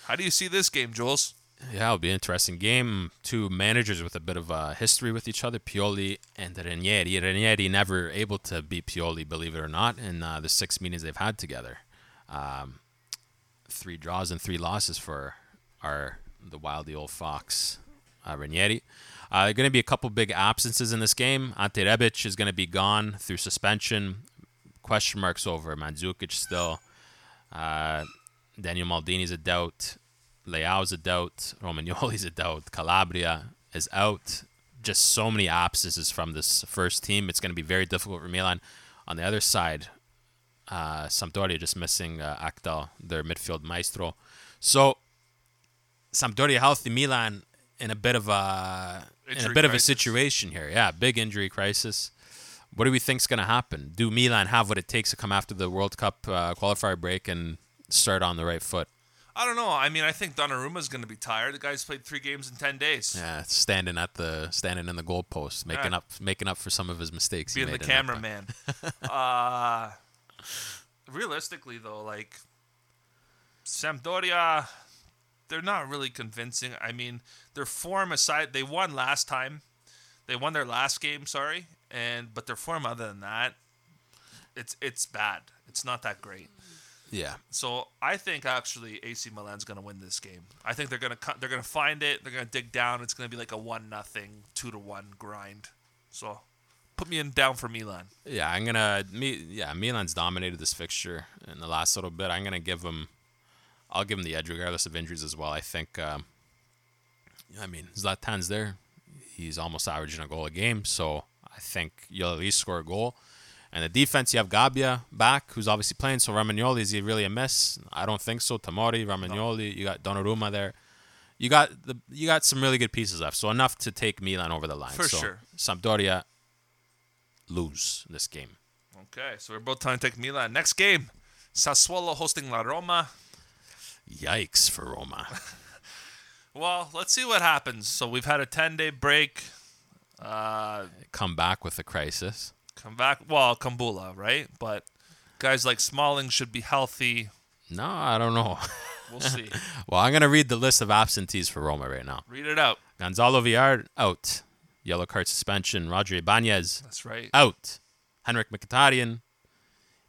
How do you see this game, Jules? Yeah, it'll be an interesting game. Two managers with a bit of uh, history with each other, Pioli and Ranieri. Ranieri never able to beat Pioli, believe it or not, in uh, the six meetings they've had together. Um, three draws and three losses for our the wildy old fox, uh, Ranieri. Uh, going to be a couple big absences in this game. Ante Rebic is going to be gone through suspension. Question marks over Mandzukic still. Uh, Daniel Maldini's a doubt. Leao's a doubt. Romagnoli's a doubt. Calabria is out. Just so many absences from this first team. It's going to be very difficult for Milan. On the other side, uh, Sampdoria just missing uh, Ekdal, their midfield maestro. So Sampdoria healthy, Milan in a bit of a in a Injury bit of a situation here. Yeah, big injury crisis. What do we think's going to happen? Do Milan have what it takes to come after the World Cup uh, qualifier break and start on the right foot? I don't know. I mean, I think Donnarumma's going to be tired. The guy's played three games in ten days. Yeah, standing at the standing in the goalpost, making Yeah. up making up for some of his mistakes. being the cameraman. uh, realistically, though, like Sampdoria, they're not really convincing. I mean, their form aside, they won last time. They won their last game, sorry, and but their form other than that, it's it's bad. It's not that great. Yeah, So I think actually AC Milan's going to win this game. I think they're going to they're going to find it. They're going to dig down. It's going to be like a one nothing, two to one grind. So put me in down for Milan. yeah. I'm gonna me yeah. Milan's dominated this fixture in the last little bit. I'm gonna give them. I'll give them the edge regardless of injuries as well. I think. Um, I mean, Zlatan's there. He's almost averaging a goal a game, so I think you'll at least score a goal. And the defense, you have Gabbia back, who's obviously playing. So Romagnoli, is he really a miss? I don't think so. Tamori, Romagnoli, you got Donnarumma there. You got the you got some really good pieces left. So enough to take Milan over the line. For so sure. Sampdoria lose this game. Okay, so we're both trying to take Milan. Next game, Sassuolo hosting La Roma. Yikes for Roma. Well, let's see what happens. So we've had a 10 day break. Uh, Come back with a crisis. Come back. Well, Kumbulla, right? But guys like Smalling should be healthy. No, I don't know. We'll see. well, I'm gonna read the list of absentees for Roma right now. Read it out. Gonzalo Villar out, yellow card suspension. Roger Ibanez That's right. out. Henrik Mkhitaryan,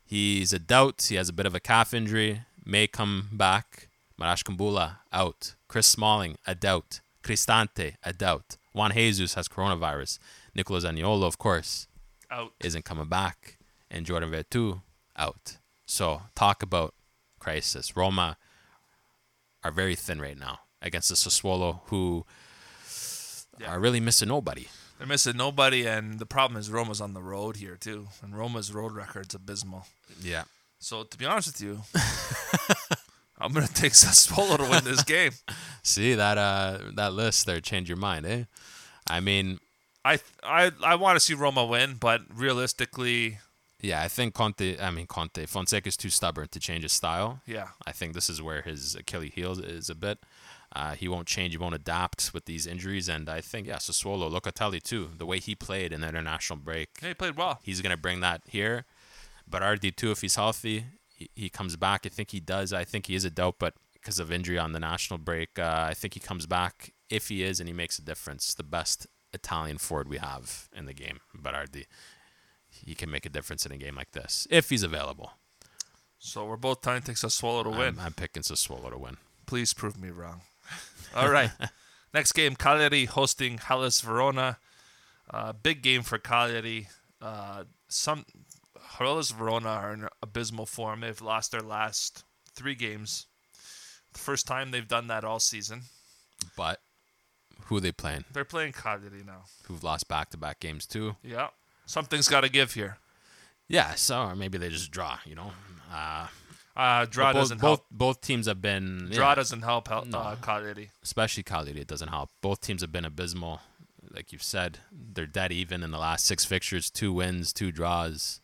he's a doubt. He has a bit of a calf injury. May come back. Marash Kumbulla out. Chris Smalling a doubt. Cristante a doubt. Juan Jesus has coronavirus. Nicola Zaniolo, of course, Out. isn't coming back, and Jordan Veretout out. So talk about crisis. Roma are very thin right now against the Sassuolo, who Yeah. are really missing nobody. They're missing nobody, and the problem is Roma's on the road here too, and Roma's road record's abysmal. Yeah. So to be honest with you, I'm gonna take Sassuolo to win this game. See that uh that list there changed your mind, eh? I mean, I I I want to see Roma win, but realistically, yeah, I think Conte. I mean Conte Fonseca is too stubborn to change his style. yeah, I think this is where his Achilles heel is a bit. Uh, he won't change. He won't adapt with these injuries, and I think yeah, Sassuolo, Locatelli too. The way he played in the international break, yeah, he played well. he's gonna bring that here. But RD too, if he's healthy, he, he comes back. I think he does. I think he is a doubt, but because of injury on the national break, uh, I think he comes back. If he is and he makes a difference, the best Italian forward we have in the game, Berardi. He can make a difference in a game like this if he's available. So we're both trying to take Sassuolo to win. I'm, I'm picking Sassuolo to win. Please prove me wrong. All right. Next game, Cagliari hosting Hellas Verona. Uh, big game for Cagliari. Uh, some Hellas Verona are in abysmal form. They've lost their last three games. The first time they've done that all season. But who are they playing? They're playing Cagliari now. Who've lost back-to-back games too? Yeah. Something's got to give here. Yeah, so or maybe they just draw. You know, uh, Uh, draw both, doesn't both help. both teams have been Draw yeah. doesn't help, help No. uh, Cagliari. especially Cagliari, it doesn't help. Both teams have been abysmal. Like you've said, they're dead even in the last six fixtures two wins, two draws,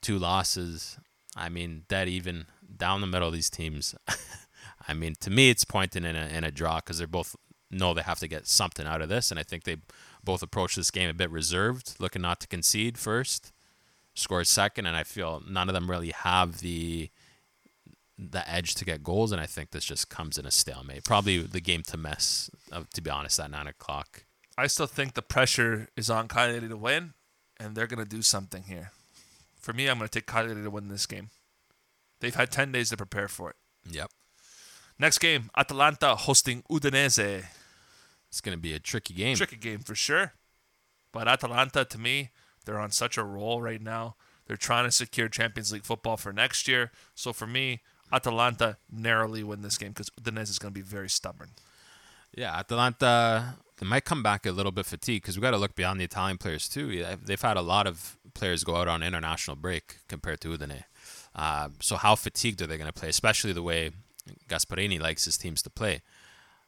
two losses. I mean, dead even down the middle of these teams. I mean, to me, it's pointing in a, in a draw because they're both know they have to get something out of this. And I think they both approach this game a bit reserved, looking not to concede first, score second. And I feel none of them really have the the edge to get goals, and I think this just comes in a stalemate. Probably the game to miss, uh, to be honest, at nine o'clock. I still think the pressure is on Cagliari to win, and they're going to do something here. For me, I'm going to take Cagliari to win this game. They've had 10 days to prepare for it. Yep, Next game, Atalanta hosting Udinese. it's going to be a tricky game. Tricky game for sure. But Atalanta, to me, they're on such a roll right now. They're trying to secure Champions League football for next year. So for me, Atalanta narrowly win this game because Udinese is going to be very stubborn. Yeah, Atalanta they might come back a little bit fatigued because we got to look beyond the Italian players too. They've had a lot of players go out on international break compared to Udine. Uh, so how fatigued are they going to play? Especially the way Gasperini likes his teams to play.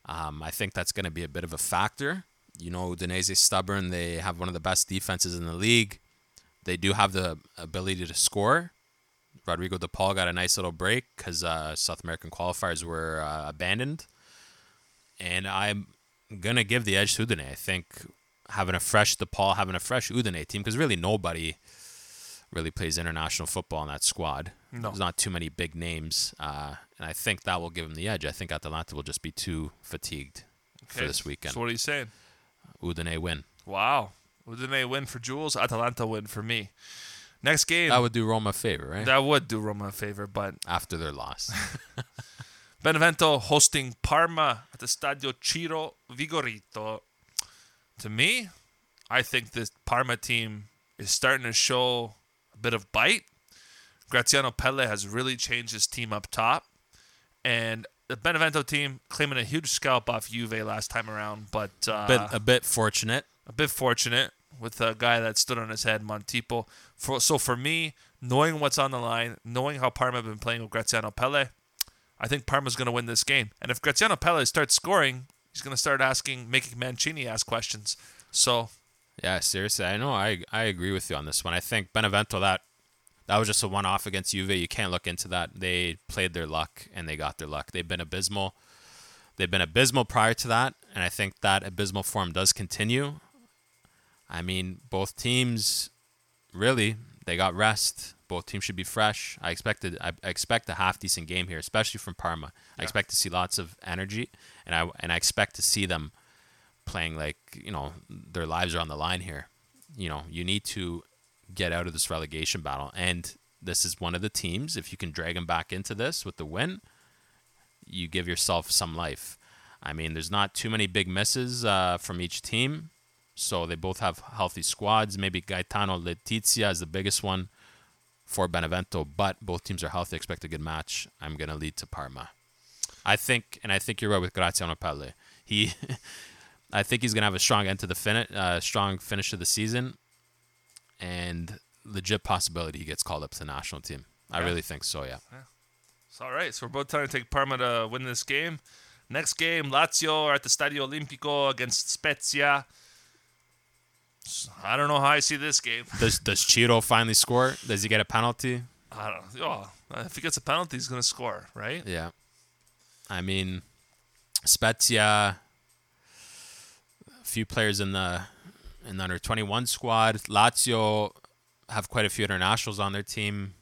Um, I think that's going to be a bit of a factor. You know, Udinese is stubborn. They have one of the best defenses in the league. They do have the ability to score. Rodrigo De Paul got a nice little break because uh, South American qualifiers were uh, abandoned and I'm gonna give the edge to Udine. I think having a fresh De Paul, having a fresh Udine team, because really nobody really plays international football in that squad. No. There's not too many big names, uh, and I think that will give him the edge. I think Atalanta will just be too fatigued for this weekend. So what are you saying? Udine win. Wow. Udine win for Jules, Atalanta win for me. Next game, That would do Roma a favor, right? that would do Roma a favor, but After their loss. Benevento hosting Parma at the Stadio Ciro Vigorito. To me, I think this Parma team is starting to show a bit of bite. Graziano Pelle has really changed his team up top. And the Benevento team claiming a huge scalp off Juve last time around, but uh, bit, a bit fortunate. a bit fortunate. with a guy that stood on his head, Montipo. For, so for me, knowing what's on the line, knowing how Parma have been playing with Graziano Pelle, I think Parma's going to win this game. And if Graziano Pelle starts scoring, he's going to start asking, making Mancini ask questions. So Yeah, seriously, I know. I I agree with you on this one. I think Benevento that that was just a one-off against Juve. You can't look into that. They played their luck and they got their luck. They've been abysmal. They've been abysmal prior to that, and I think that abysmal form does continue. I mean, both teams really they got rest. Both teams should be fresh. I expected I I expect a half decent game here, especially from Parma. I expect to see lots of energy, and I and I expect to see them playing like you know their lives are on the line here. You know, you need to get out of this relegation battle, and this is one of the teams. If you can drag them back into this with the win, you give yourself some life. I mean, there's not too many big misses uh, from each team, so they both have healthy squads. Maybe Gaetano Letizia is the biggest one for Benevento, but both teams are healthy. Expect a good match. I'm gonna lead to Parma. I think, and I think you're right with Graziano Pelle. He, I think he's gonna have a strong end to the finish, uh, strong finish to the season, and legit possibility he gets called up to the national team. I really think so. Yeah. It's all right. So we're both trying to take Parma to win this game. Next game, Lazio are at the Stadio Olimpico against Spezia. I don't know how I see this game. Does Does Ciro finally score? Does he get a penalty? I don't know. Oh, if he gets a penalty, he's going to score, right? Yeah. I mean, Spezia. A few players in the in the under twenty one squad. Lazio have quite a few internationals on their team.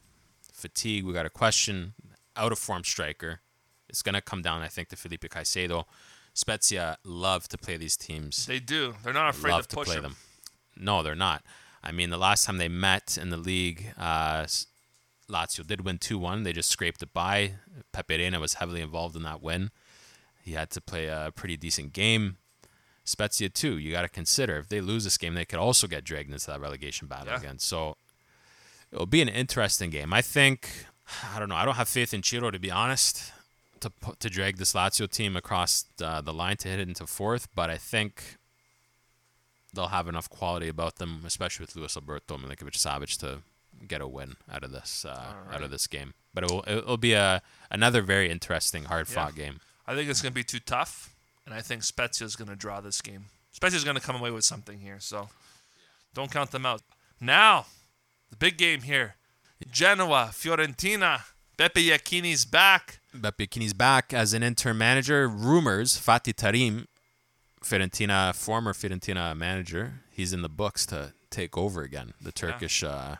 Fatigue. We got a question. Out of form striker. It's gonna come down, I think, to Felipe Caicedo. Spezia love to play these teams. They do. They're not afraid love to push play him. them. No, they're not. I mean, the last time they met in the league, uh, Lazio did win 2 1. They just scraped it by. Pepe Reina was heavily involved in that win. He had to play a pretty decent game. Spezia, too, you got to consider. If they lose this game, they could also get dragged into that relegation battle Yeah. again. So it'll be an interesting game. I think, I don't know, I don't have faith in Ciro, to be honest, to, to drag this Lazio team across uh, the line to hit it into fourth, but I think they'll have enough quality about them, especially with Luis Alberto Milinkovic Savic to get a win out of this uh, out of this game. But it will it'll be a another very interesting, hard fought game. I think it's going to be too tough, and I think Spezia is going to draw this game. Spezia is going to come away with something here, so don't count them out. Now, the big game here Genoa, Fiorentina. Beppe Iachini's back. Beppe Chini's back as an interim manager. Rumors, Fatih Terim, Fiorentina former Fiorentina manager, he's in the books to take over again, the Turkish uh,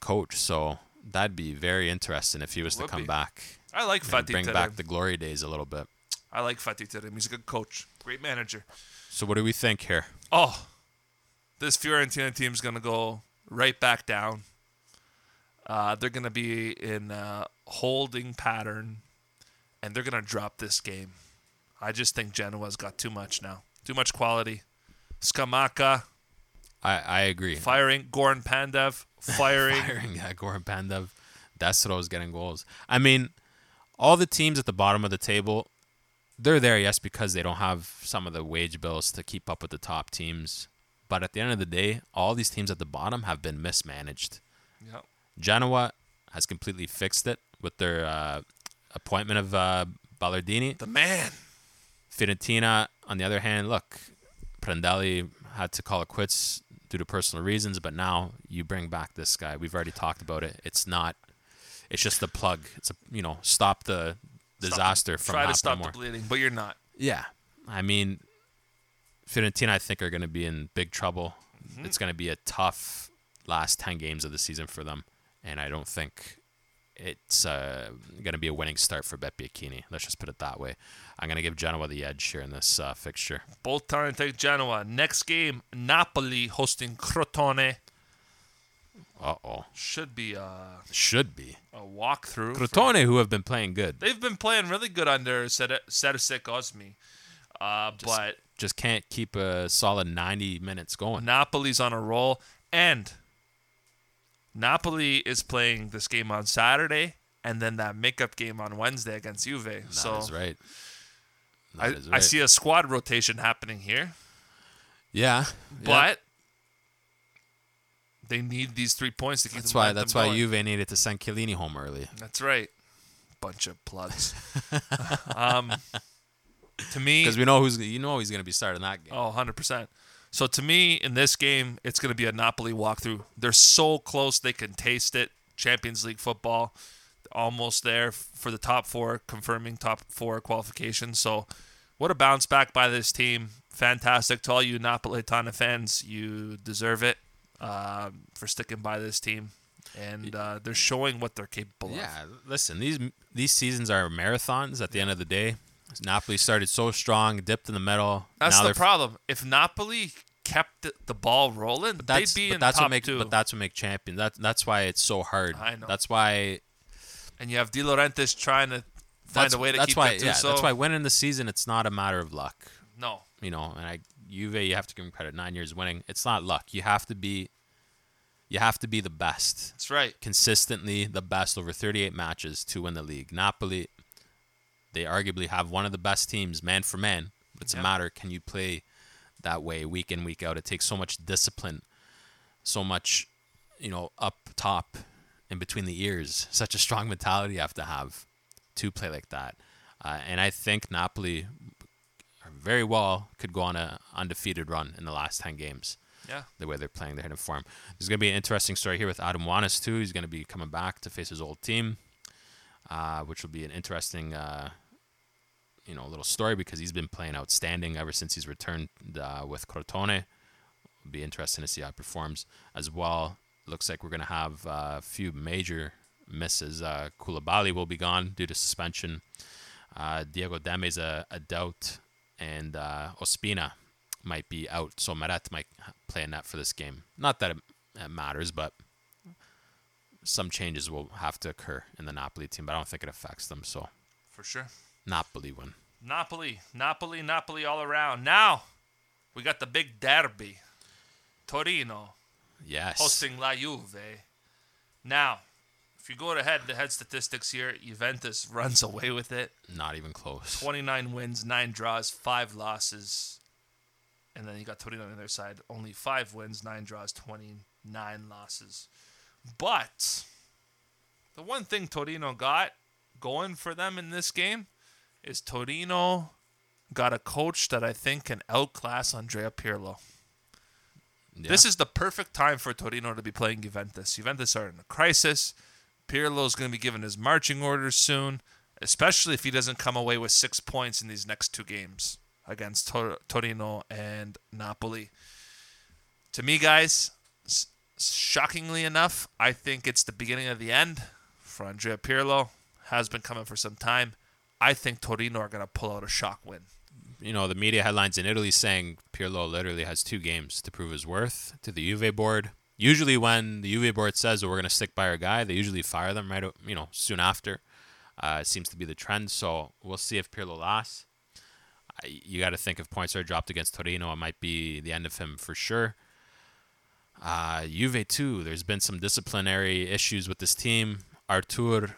coach. So that'd be very interesting if he was to come be. back. I like Fatih bring Terim. back the glory days a little bit. I like Fatih Terim. He's a good coach, great manager. So what do we think here? Oh, this Fiorentina team's gonna go right back down. Uh, they're gonna be in a holding pattern, and they're gonna drop this game. I just think Genoa's got too much now, too much quality. Scamacca I, I agree. firing, Goran Pandev firing. firing yeah, Goran Pandev. Destro is getting goals. I mean, all the teams at the bottom of the table, they're there, yes, because they don't have some of the wage bills to keep up with the top teams. But at the end of the day, all these teams at the bottom have been mismanaged. Yep. Genoa has completely fixed it with their uh, appointment of uh, Ballardini. The man. Fiorentina, on the other hand, look, Prandelli had to call it quits due to personal reasons, but now you bring back this guy. We've already talked about it. It's not. It's just a plug. It's a you know stop the disaster from Try to stop more. the bleeding, but you're not. Yeah, I mean, Fiorentina, I think are going to be in big trouble. Mm-hmm. It's going to be a tough last ten games of the season for them, and I don't think it's uh, going to be a winning start for Beppe Iachini. Let's just put it that way. I'm going to give Genoa the edge here in this uh, fixture. Both to take Genoa. Next game, Napoli hosting Crotone. Uh oh, Should be a, should be a walkthrough. for- Crotone, who have been playing good, They've been playing really good under Serse Cosmi. Uh, but just can't keep a solid 90 minutes going. Napoli's on a roll. And Napoli is playing this game on Saturday and then that makeup game on Wednesday against Juve. That so is right. I, That is I see a squad rotation happening here. Yeah, yeah. They need these three points to keep That's why. That's why going. Juve needed to send Chiellini home early. That's right. Bunch of plugs. um, to me, Because we know who's you know he's going to be starting that game. Oh, 100%. So to me, in this game, it's going to be a Napoli walkthrough. They're so close, they can taste it. Champions League football, almost there for the top four, confirming top four qualification. So what a bounce back by this team. Fantastic to all you Napolitana fans. You deserve it um, for sticking by this team. And uh, they're showing what they're capable of. Yeah, listen, these these seasons are marathons. At the end of the day, Napoli started so strong, dipped in the middle. That's the problem. If Napoli kept the- ball rolling, But that's they'd be in that's top what make two. but that's what make champion. That that's why it's so hard. I know. That's why and you have De Laurentiis trying to find that's, a way to that's keep why it yeah, so that's why winning the season it's not a matter of luck. no You know, and I Juve you have to give them credit. Nine years winning, it's not luck. You have to be you have to be the best. that's right consistently the best over 38 matches to win the league. Napoli, they arguably have one of the best teams, man for man. But it's a matter can you play that way week in week out? It takes so much discipline, so much, you know, up top, in between the ears. Such a strong mentality you have to have to play like that. Uh, and I think Napoli very well could go on a undefeated run in the last 10 games yeah the way they're playing their hidden form. There's going to be an interesting story here with Adam Ounas too. He's going to be coming back to face his old team, uh, which will be an interesting, uh, you know, little story because he's been playing outstanding ever since he's returned uh, with Crotone. It'll be interesting to see how he performs as well. Looks like we're going to have uh, a few major misses. Uh, Koulibaly will be gone due to suspension. Uh, Diego Demme's a, a doubt, and uh, Ospina might be out, so Meret might play in net for this game. Not that it, it matters, but some changes will have to occur in the Napoli team, but I don't think it affects them. So for sure Napoli win. Napoli Napoli Napoli all around now we got the big derby Torino Yes. hosting La Juve now if you go to head to head statistics here Juventus runs away with it Not even close. 29 wins 9 draws 5 losses and then you got Torino on the other side only 5 wins 9 draws 29 losses But the one thing Torino got going for them in this game is Torino got a coach that I think can outclass Andrea Pirlo. Yeah. This is the perfect time for Torino to be playing Juventus. Juventus are in a crisis. Pirlo's going to be given his marching orders soon, especially if he doesn't come away with six points in these next two games against Tor- Torino and Napoli. To me, guys, shockingly enough, I think it's the beginning of the end for Andrea Pirlo. Has been coming for some time. I think Torino are going to pull out a shock win. you know, the media headlines in Italy saying Pirlo literally has two games to prove his worth to the Juve board. Usually, when the Juve board says we're going to stick by our guy, they usually fire them right, you know, soon after. Uh, it seems to be the trend. So we'll see if Pirlo lasts. You got to think if points are dropped against Torino, it might be the end of him for sure. Uh, Juve too. There's been some disciplinary issues with this team. Artur,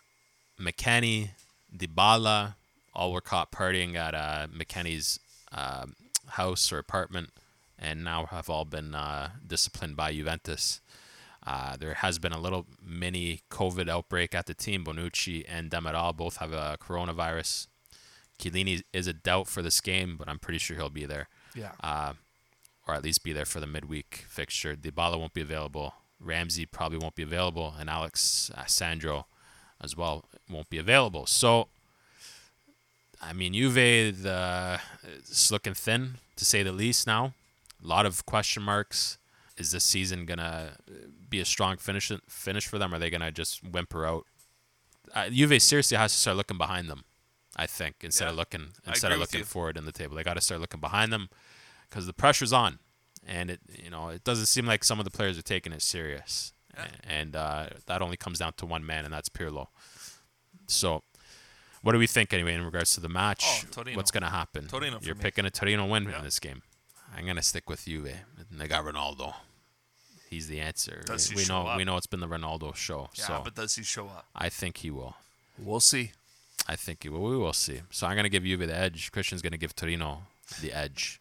McKennie, Dybala, all were caught partying at uh, McKennie's uh, house or apartment, and now have all been uh, disciplined by Juventus. Uh, there has been a little mini COVID outbreak at the team. Bonucci and Demiral both have a coronavirus. Chiellini is a doubt for this game, but I'm pretty sure he'll be there Yeah. uh, or at least be there for the midweek fixture. Dybala won't be available. Ramsey probably won't be available, and Alex uh, Sandro as well won't be available. So, I mean, Juve the it's looking thin to say the least now. A lot of question marks. Is this season gonna be a strong finish finish for them? Or are they gonna just whimper out? Uh, Juve seriously has to start looking behind them. I think instead of looking instead of looking forward in the table, they got to start looking behind them because the pressure's on, and it you know it doesn't seem like some of the players are taking it serious, Yeah. and uh, that only comes down to one man, and that's Pirlo. So, what do we think anyway in regards to the match? Oh. What's going to happen? Torino You're picking a Torino win Yeah. in this game. I'm going to stick with Juve. They got Ronaldo. He's the answer. Does he we show know up? we know it's been the Ronaldo show. Yeah, so but does he show up? I think he will. We'll see. I think he will. We will see. So I'm going to give Juve the edge. Christian's going to give Torino the edge.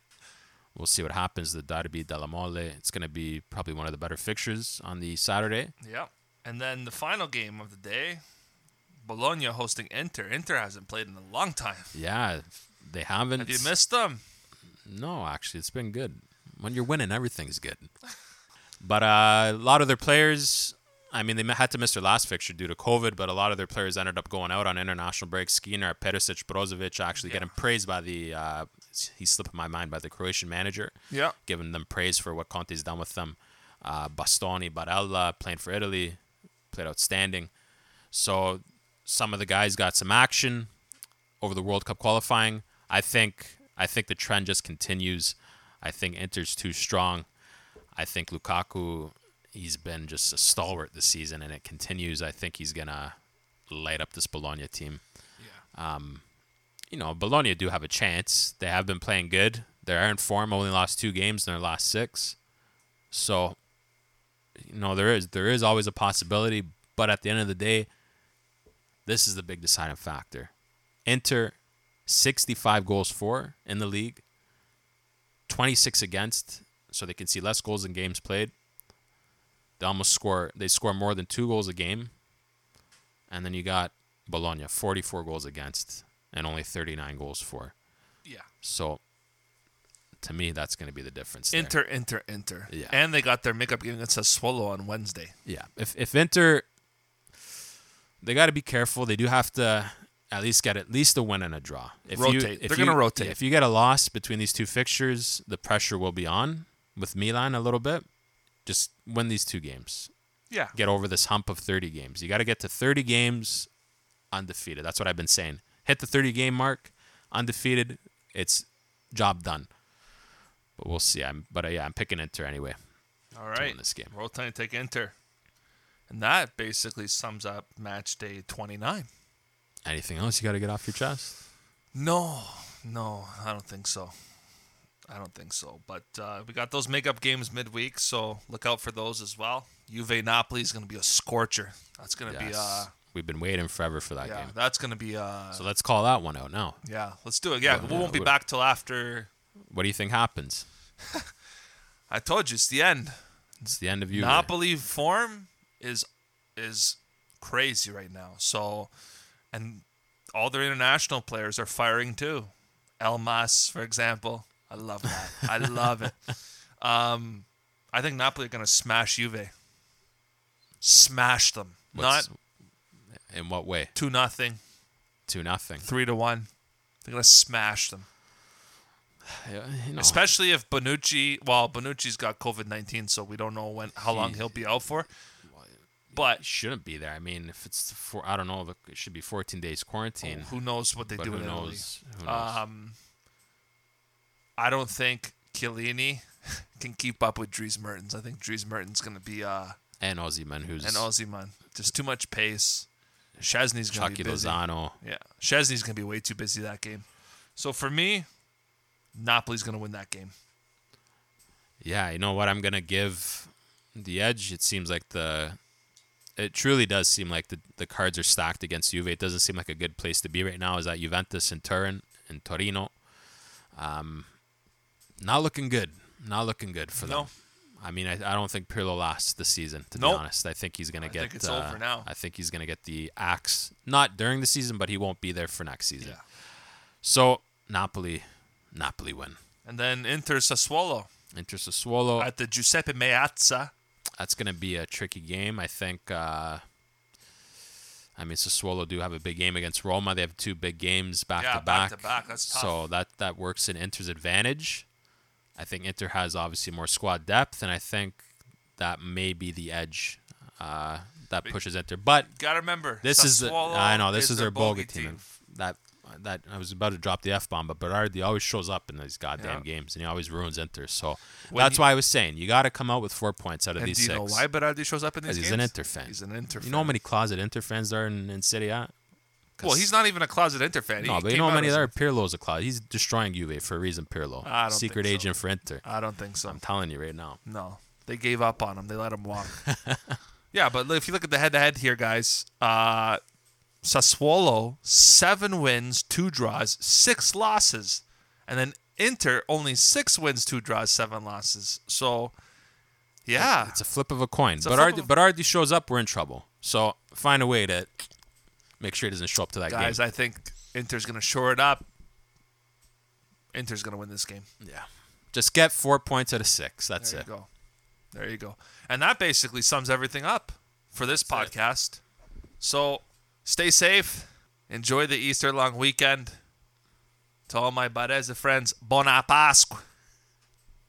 We'll see what happens. The Derby della Mole. It's going to be probably one of the better fixtures on the Saturday. Yeah. And then the final game of the day, Bologna hosting Inter. Inter hasn't played in a long time. Yeah, they haven't. Have you missed them? No, actually, it's been good. When you're winning, everything's good. But uh, a lot of their players, I mean, they had to miss their last fixture due to COVID, but a lot of their players ended up going out on international break. Skriniar, Perisic, Brozovic actually Yeah. getting praised by the, uh, he's slipping my mind, by the Croatian manager, Yeah. giving them praise for what Conte's done with them. Uh, Bastoni, Barella, playing for Italy, played outstanding. So some of the guys got some action over the World Cup qualifying. I think I think the trend just continues. I think Inter's too strong. I think Lukaku he's been just a stalwart this season and it continues. I think he's gonna light up this Bologna team. Yeah. Um, you know, Bologna do have a chance. They have been playing good. They're in form, only lost two games in their last six. So you know, there is there is always a possibility, but at the end of the day, this is the big deciding factor. Inter 65 goals for in the league, 26 against, so they can see less goals in games played. They almost score they score more than 2 goals a game. And then you got Bologna 44 goals against and only 39 goals for. Yeah. So to me that's going to be the difference. there. Inter, Inter, Inter. Yeah. And they got their makeup game against Swallow on Wednesday. Yeah, if if Inter, they got to be careful. They do have to at least get at least a win and a draw. If You, Rotate. if They're you- gonna rotate. yeah, if you get a loss between these two fixtures, the pressure will be on with Milan a little bit. Just win these two games. Yeah. Get over this hump of 30 games. You got to get to 30 games undefeated. That's what I've been saying. Hit the 30 game mark, undefeated. It's job done. But we'll see. I'm but uh, yeah, I'm picking Inter anyway. All right. to right. this game. Roll time take Inter. And that basically sums up match day 29. Anything else you got to get off your chest? No, no, I don't think so. I don't think so. But uh, we got those makeup games midweek, so look out for those as well. Juve Napoli is going to be a scorcher. That's going to be uh, We've been waiting forever for that yeah, game. that's going to be uh, So let's call that one out now. yeah. Let's do it. Yeah, Well, we won't be back till after. What do you think happens? I told you it's the end. It's the end of you. Napoli form is is crazy right now. So, and all their international players are firing too. Elmas, for example, I love that. I love it. Um, I think Napoli are gonna smash Juve. Smash them. What's- Not In what way? two nothing, Two nothing. three to one. They're gonna smash them. You know, Especially if Bonucci. Well, Bonucci's got COVID nineteen, so we don't know when how long He- he'll be out for. But shouldn't be there. I mean, if it's for I don't know, it should be 14 days quarantine. who knows what they but do who in Italy. knows? Who knows? Um, I don't think Chiellini can keep up with Dries Mertens. I think Dries Mertens is going to be uh, and Osimhen, who's an Aussie man. Just too much pace. Szczesny's going to be busy. Lozano. Yeah, Szczesny's going to be way too busy that game. So for me, Napoli's going to win that game. Yeah, you know what? I'm gonna give the edge. It seems like the. It truly does seem like the, the cards are stacked against Juve. It doesn't seem like a good place to be right now. Is that Juventus and Turin and Torino? Um, not looking good. Not looking good for them. No. I mean, I, I don't think Pirlo lasts the season. To Nope. be honest, I think he's gonna I get. think it's uh, over now. I think he's gonna get the axe. Not during the season, but he won't be there for next season. Yeah. So Napoli, Napoli win. And then Inter Sassuolo Inter Sassuolo. at the Giuseppe Meazza. That's going to be a tricky game. I think. Uh, I mean, Sassuolo do have a big game against Roma. They have two big games back Yeah, to back. back to back. That's tough. So that that works in Inter's advantage. I think Inter has obviously more squad depth, and I think that may be the edge uh, that pushes Inter. But Got to remember, this is the, I know this is, their their bogey team. And That that I was about to drop the f bomb, but Berardi always shows up in these goddamn Yeah. games, and he always ruins Inter. So When that's you- why I was saying you got to come out with four points out of And these do you six. know why Berardi shows up in these games? he's an Inter fan. He's an Inter You know how many closet Inter fans there are in, in Serie A? Well, he's not even a closet Inter fan. No, He but you know how many there are? Pirlo's a closet. He's destroying Juve for a reason, Pirlo. I don't Secret think so. agent for Inter. I don't think so. I'm telling you right now. No, they gave up on him. They let him walk. yeah, but if you look at the head-to-head here, guys, uh, Sassuolo seven wins, two draws, six losses, and then Inter only six wins, two draws, seven losses. So, yeah, It's a flip of a coin. a But Ardi, of- but Ardi shows up, we're in trouble. So find a way to make sure he doesn't show up to that guys, game. Guys, I think Inter's gonna shore it up. Inter's gonna win this game. yeah. Just get four points out of six. That's There it. you go. There you go. And that basically sums everything up for this That's it. podcast. So stay safe. Enjoy the Easter long weekend. To all my Barese friends, Buona Pasqua.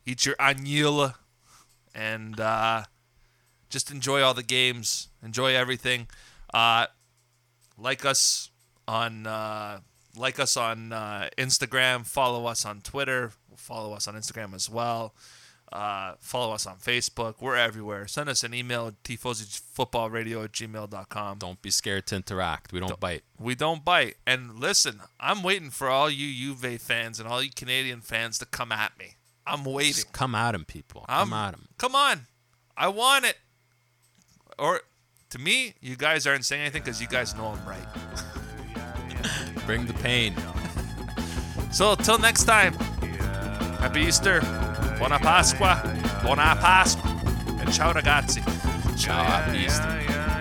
Eat your agnella. And uh, just enjoy all the games. Enjoy everything. Uh, like us on uh, like us on uh, Instagram. Follow us on Twitter. Follow us on Instagram as well. Uh, follow us on Facebook. We're everywhere. Send us an email, tifosifootballradio at gmail.com. Don't be scared to interact. We don't, bite. We don't bite. And listen, I'm waiting for all you Juve fans and all you Canadian fans to come at me. I'm waiting. Just come at him, people. I'm, Come at him. Come on. I want it. Or to me, you guys aren't saying anything because you guys know I'm right. Bring the pain. So till next time, happy Easter, buona Pasqua, buona Pasqua, and ciao ragazzi. Ciao, happy Easter.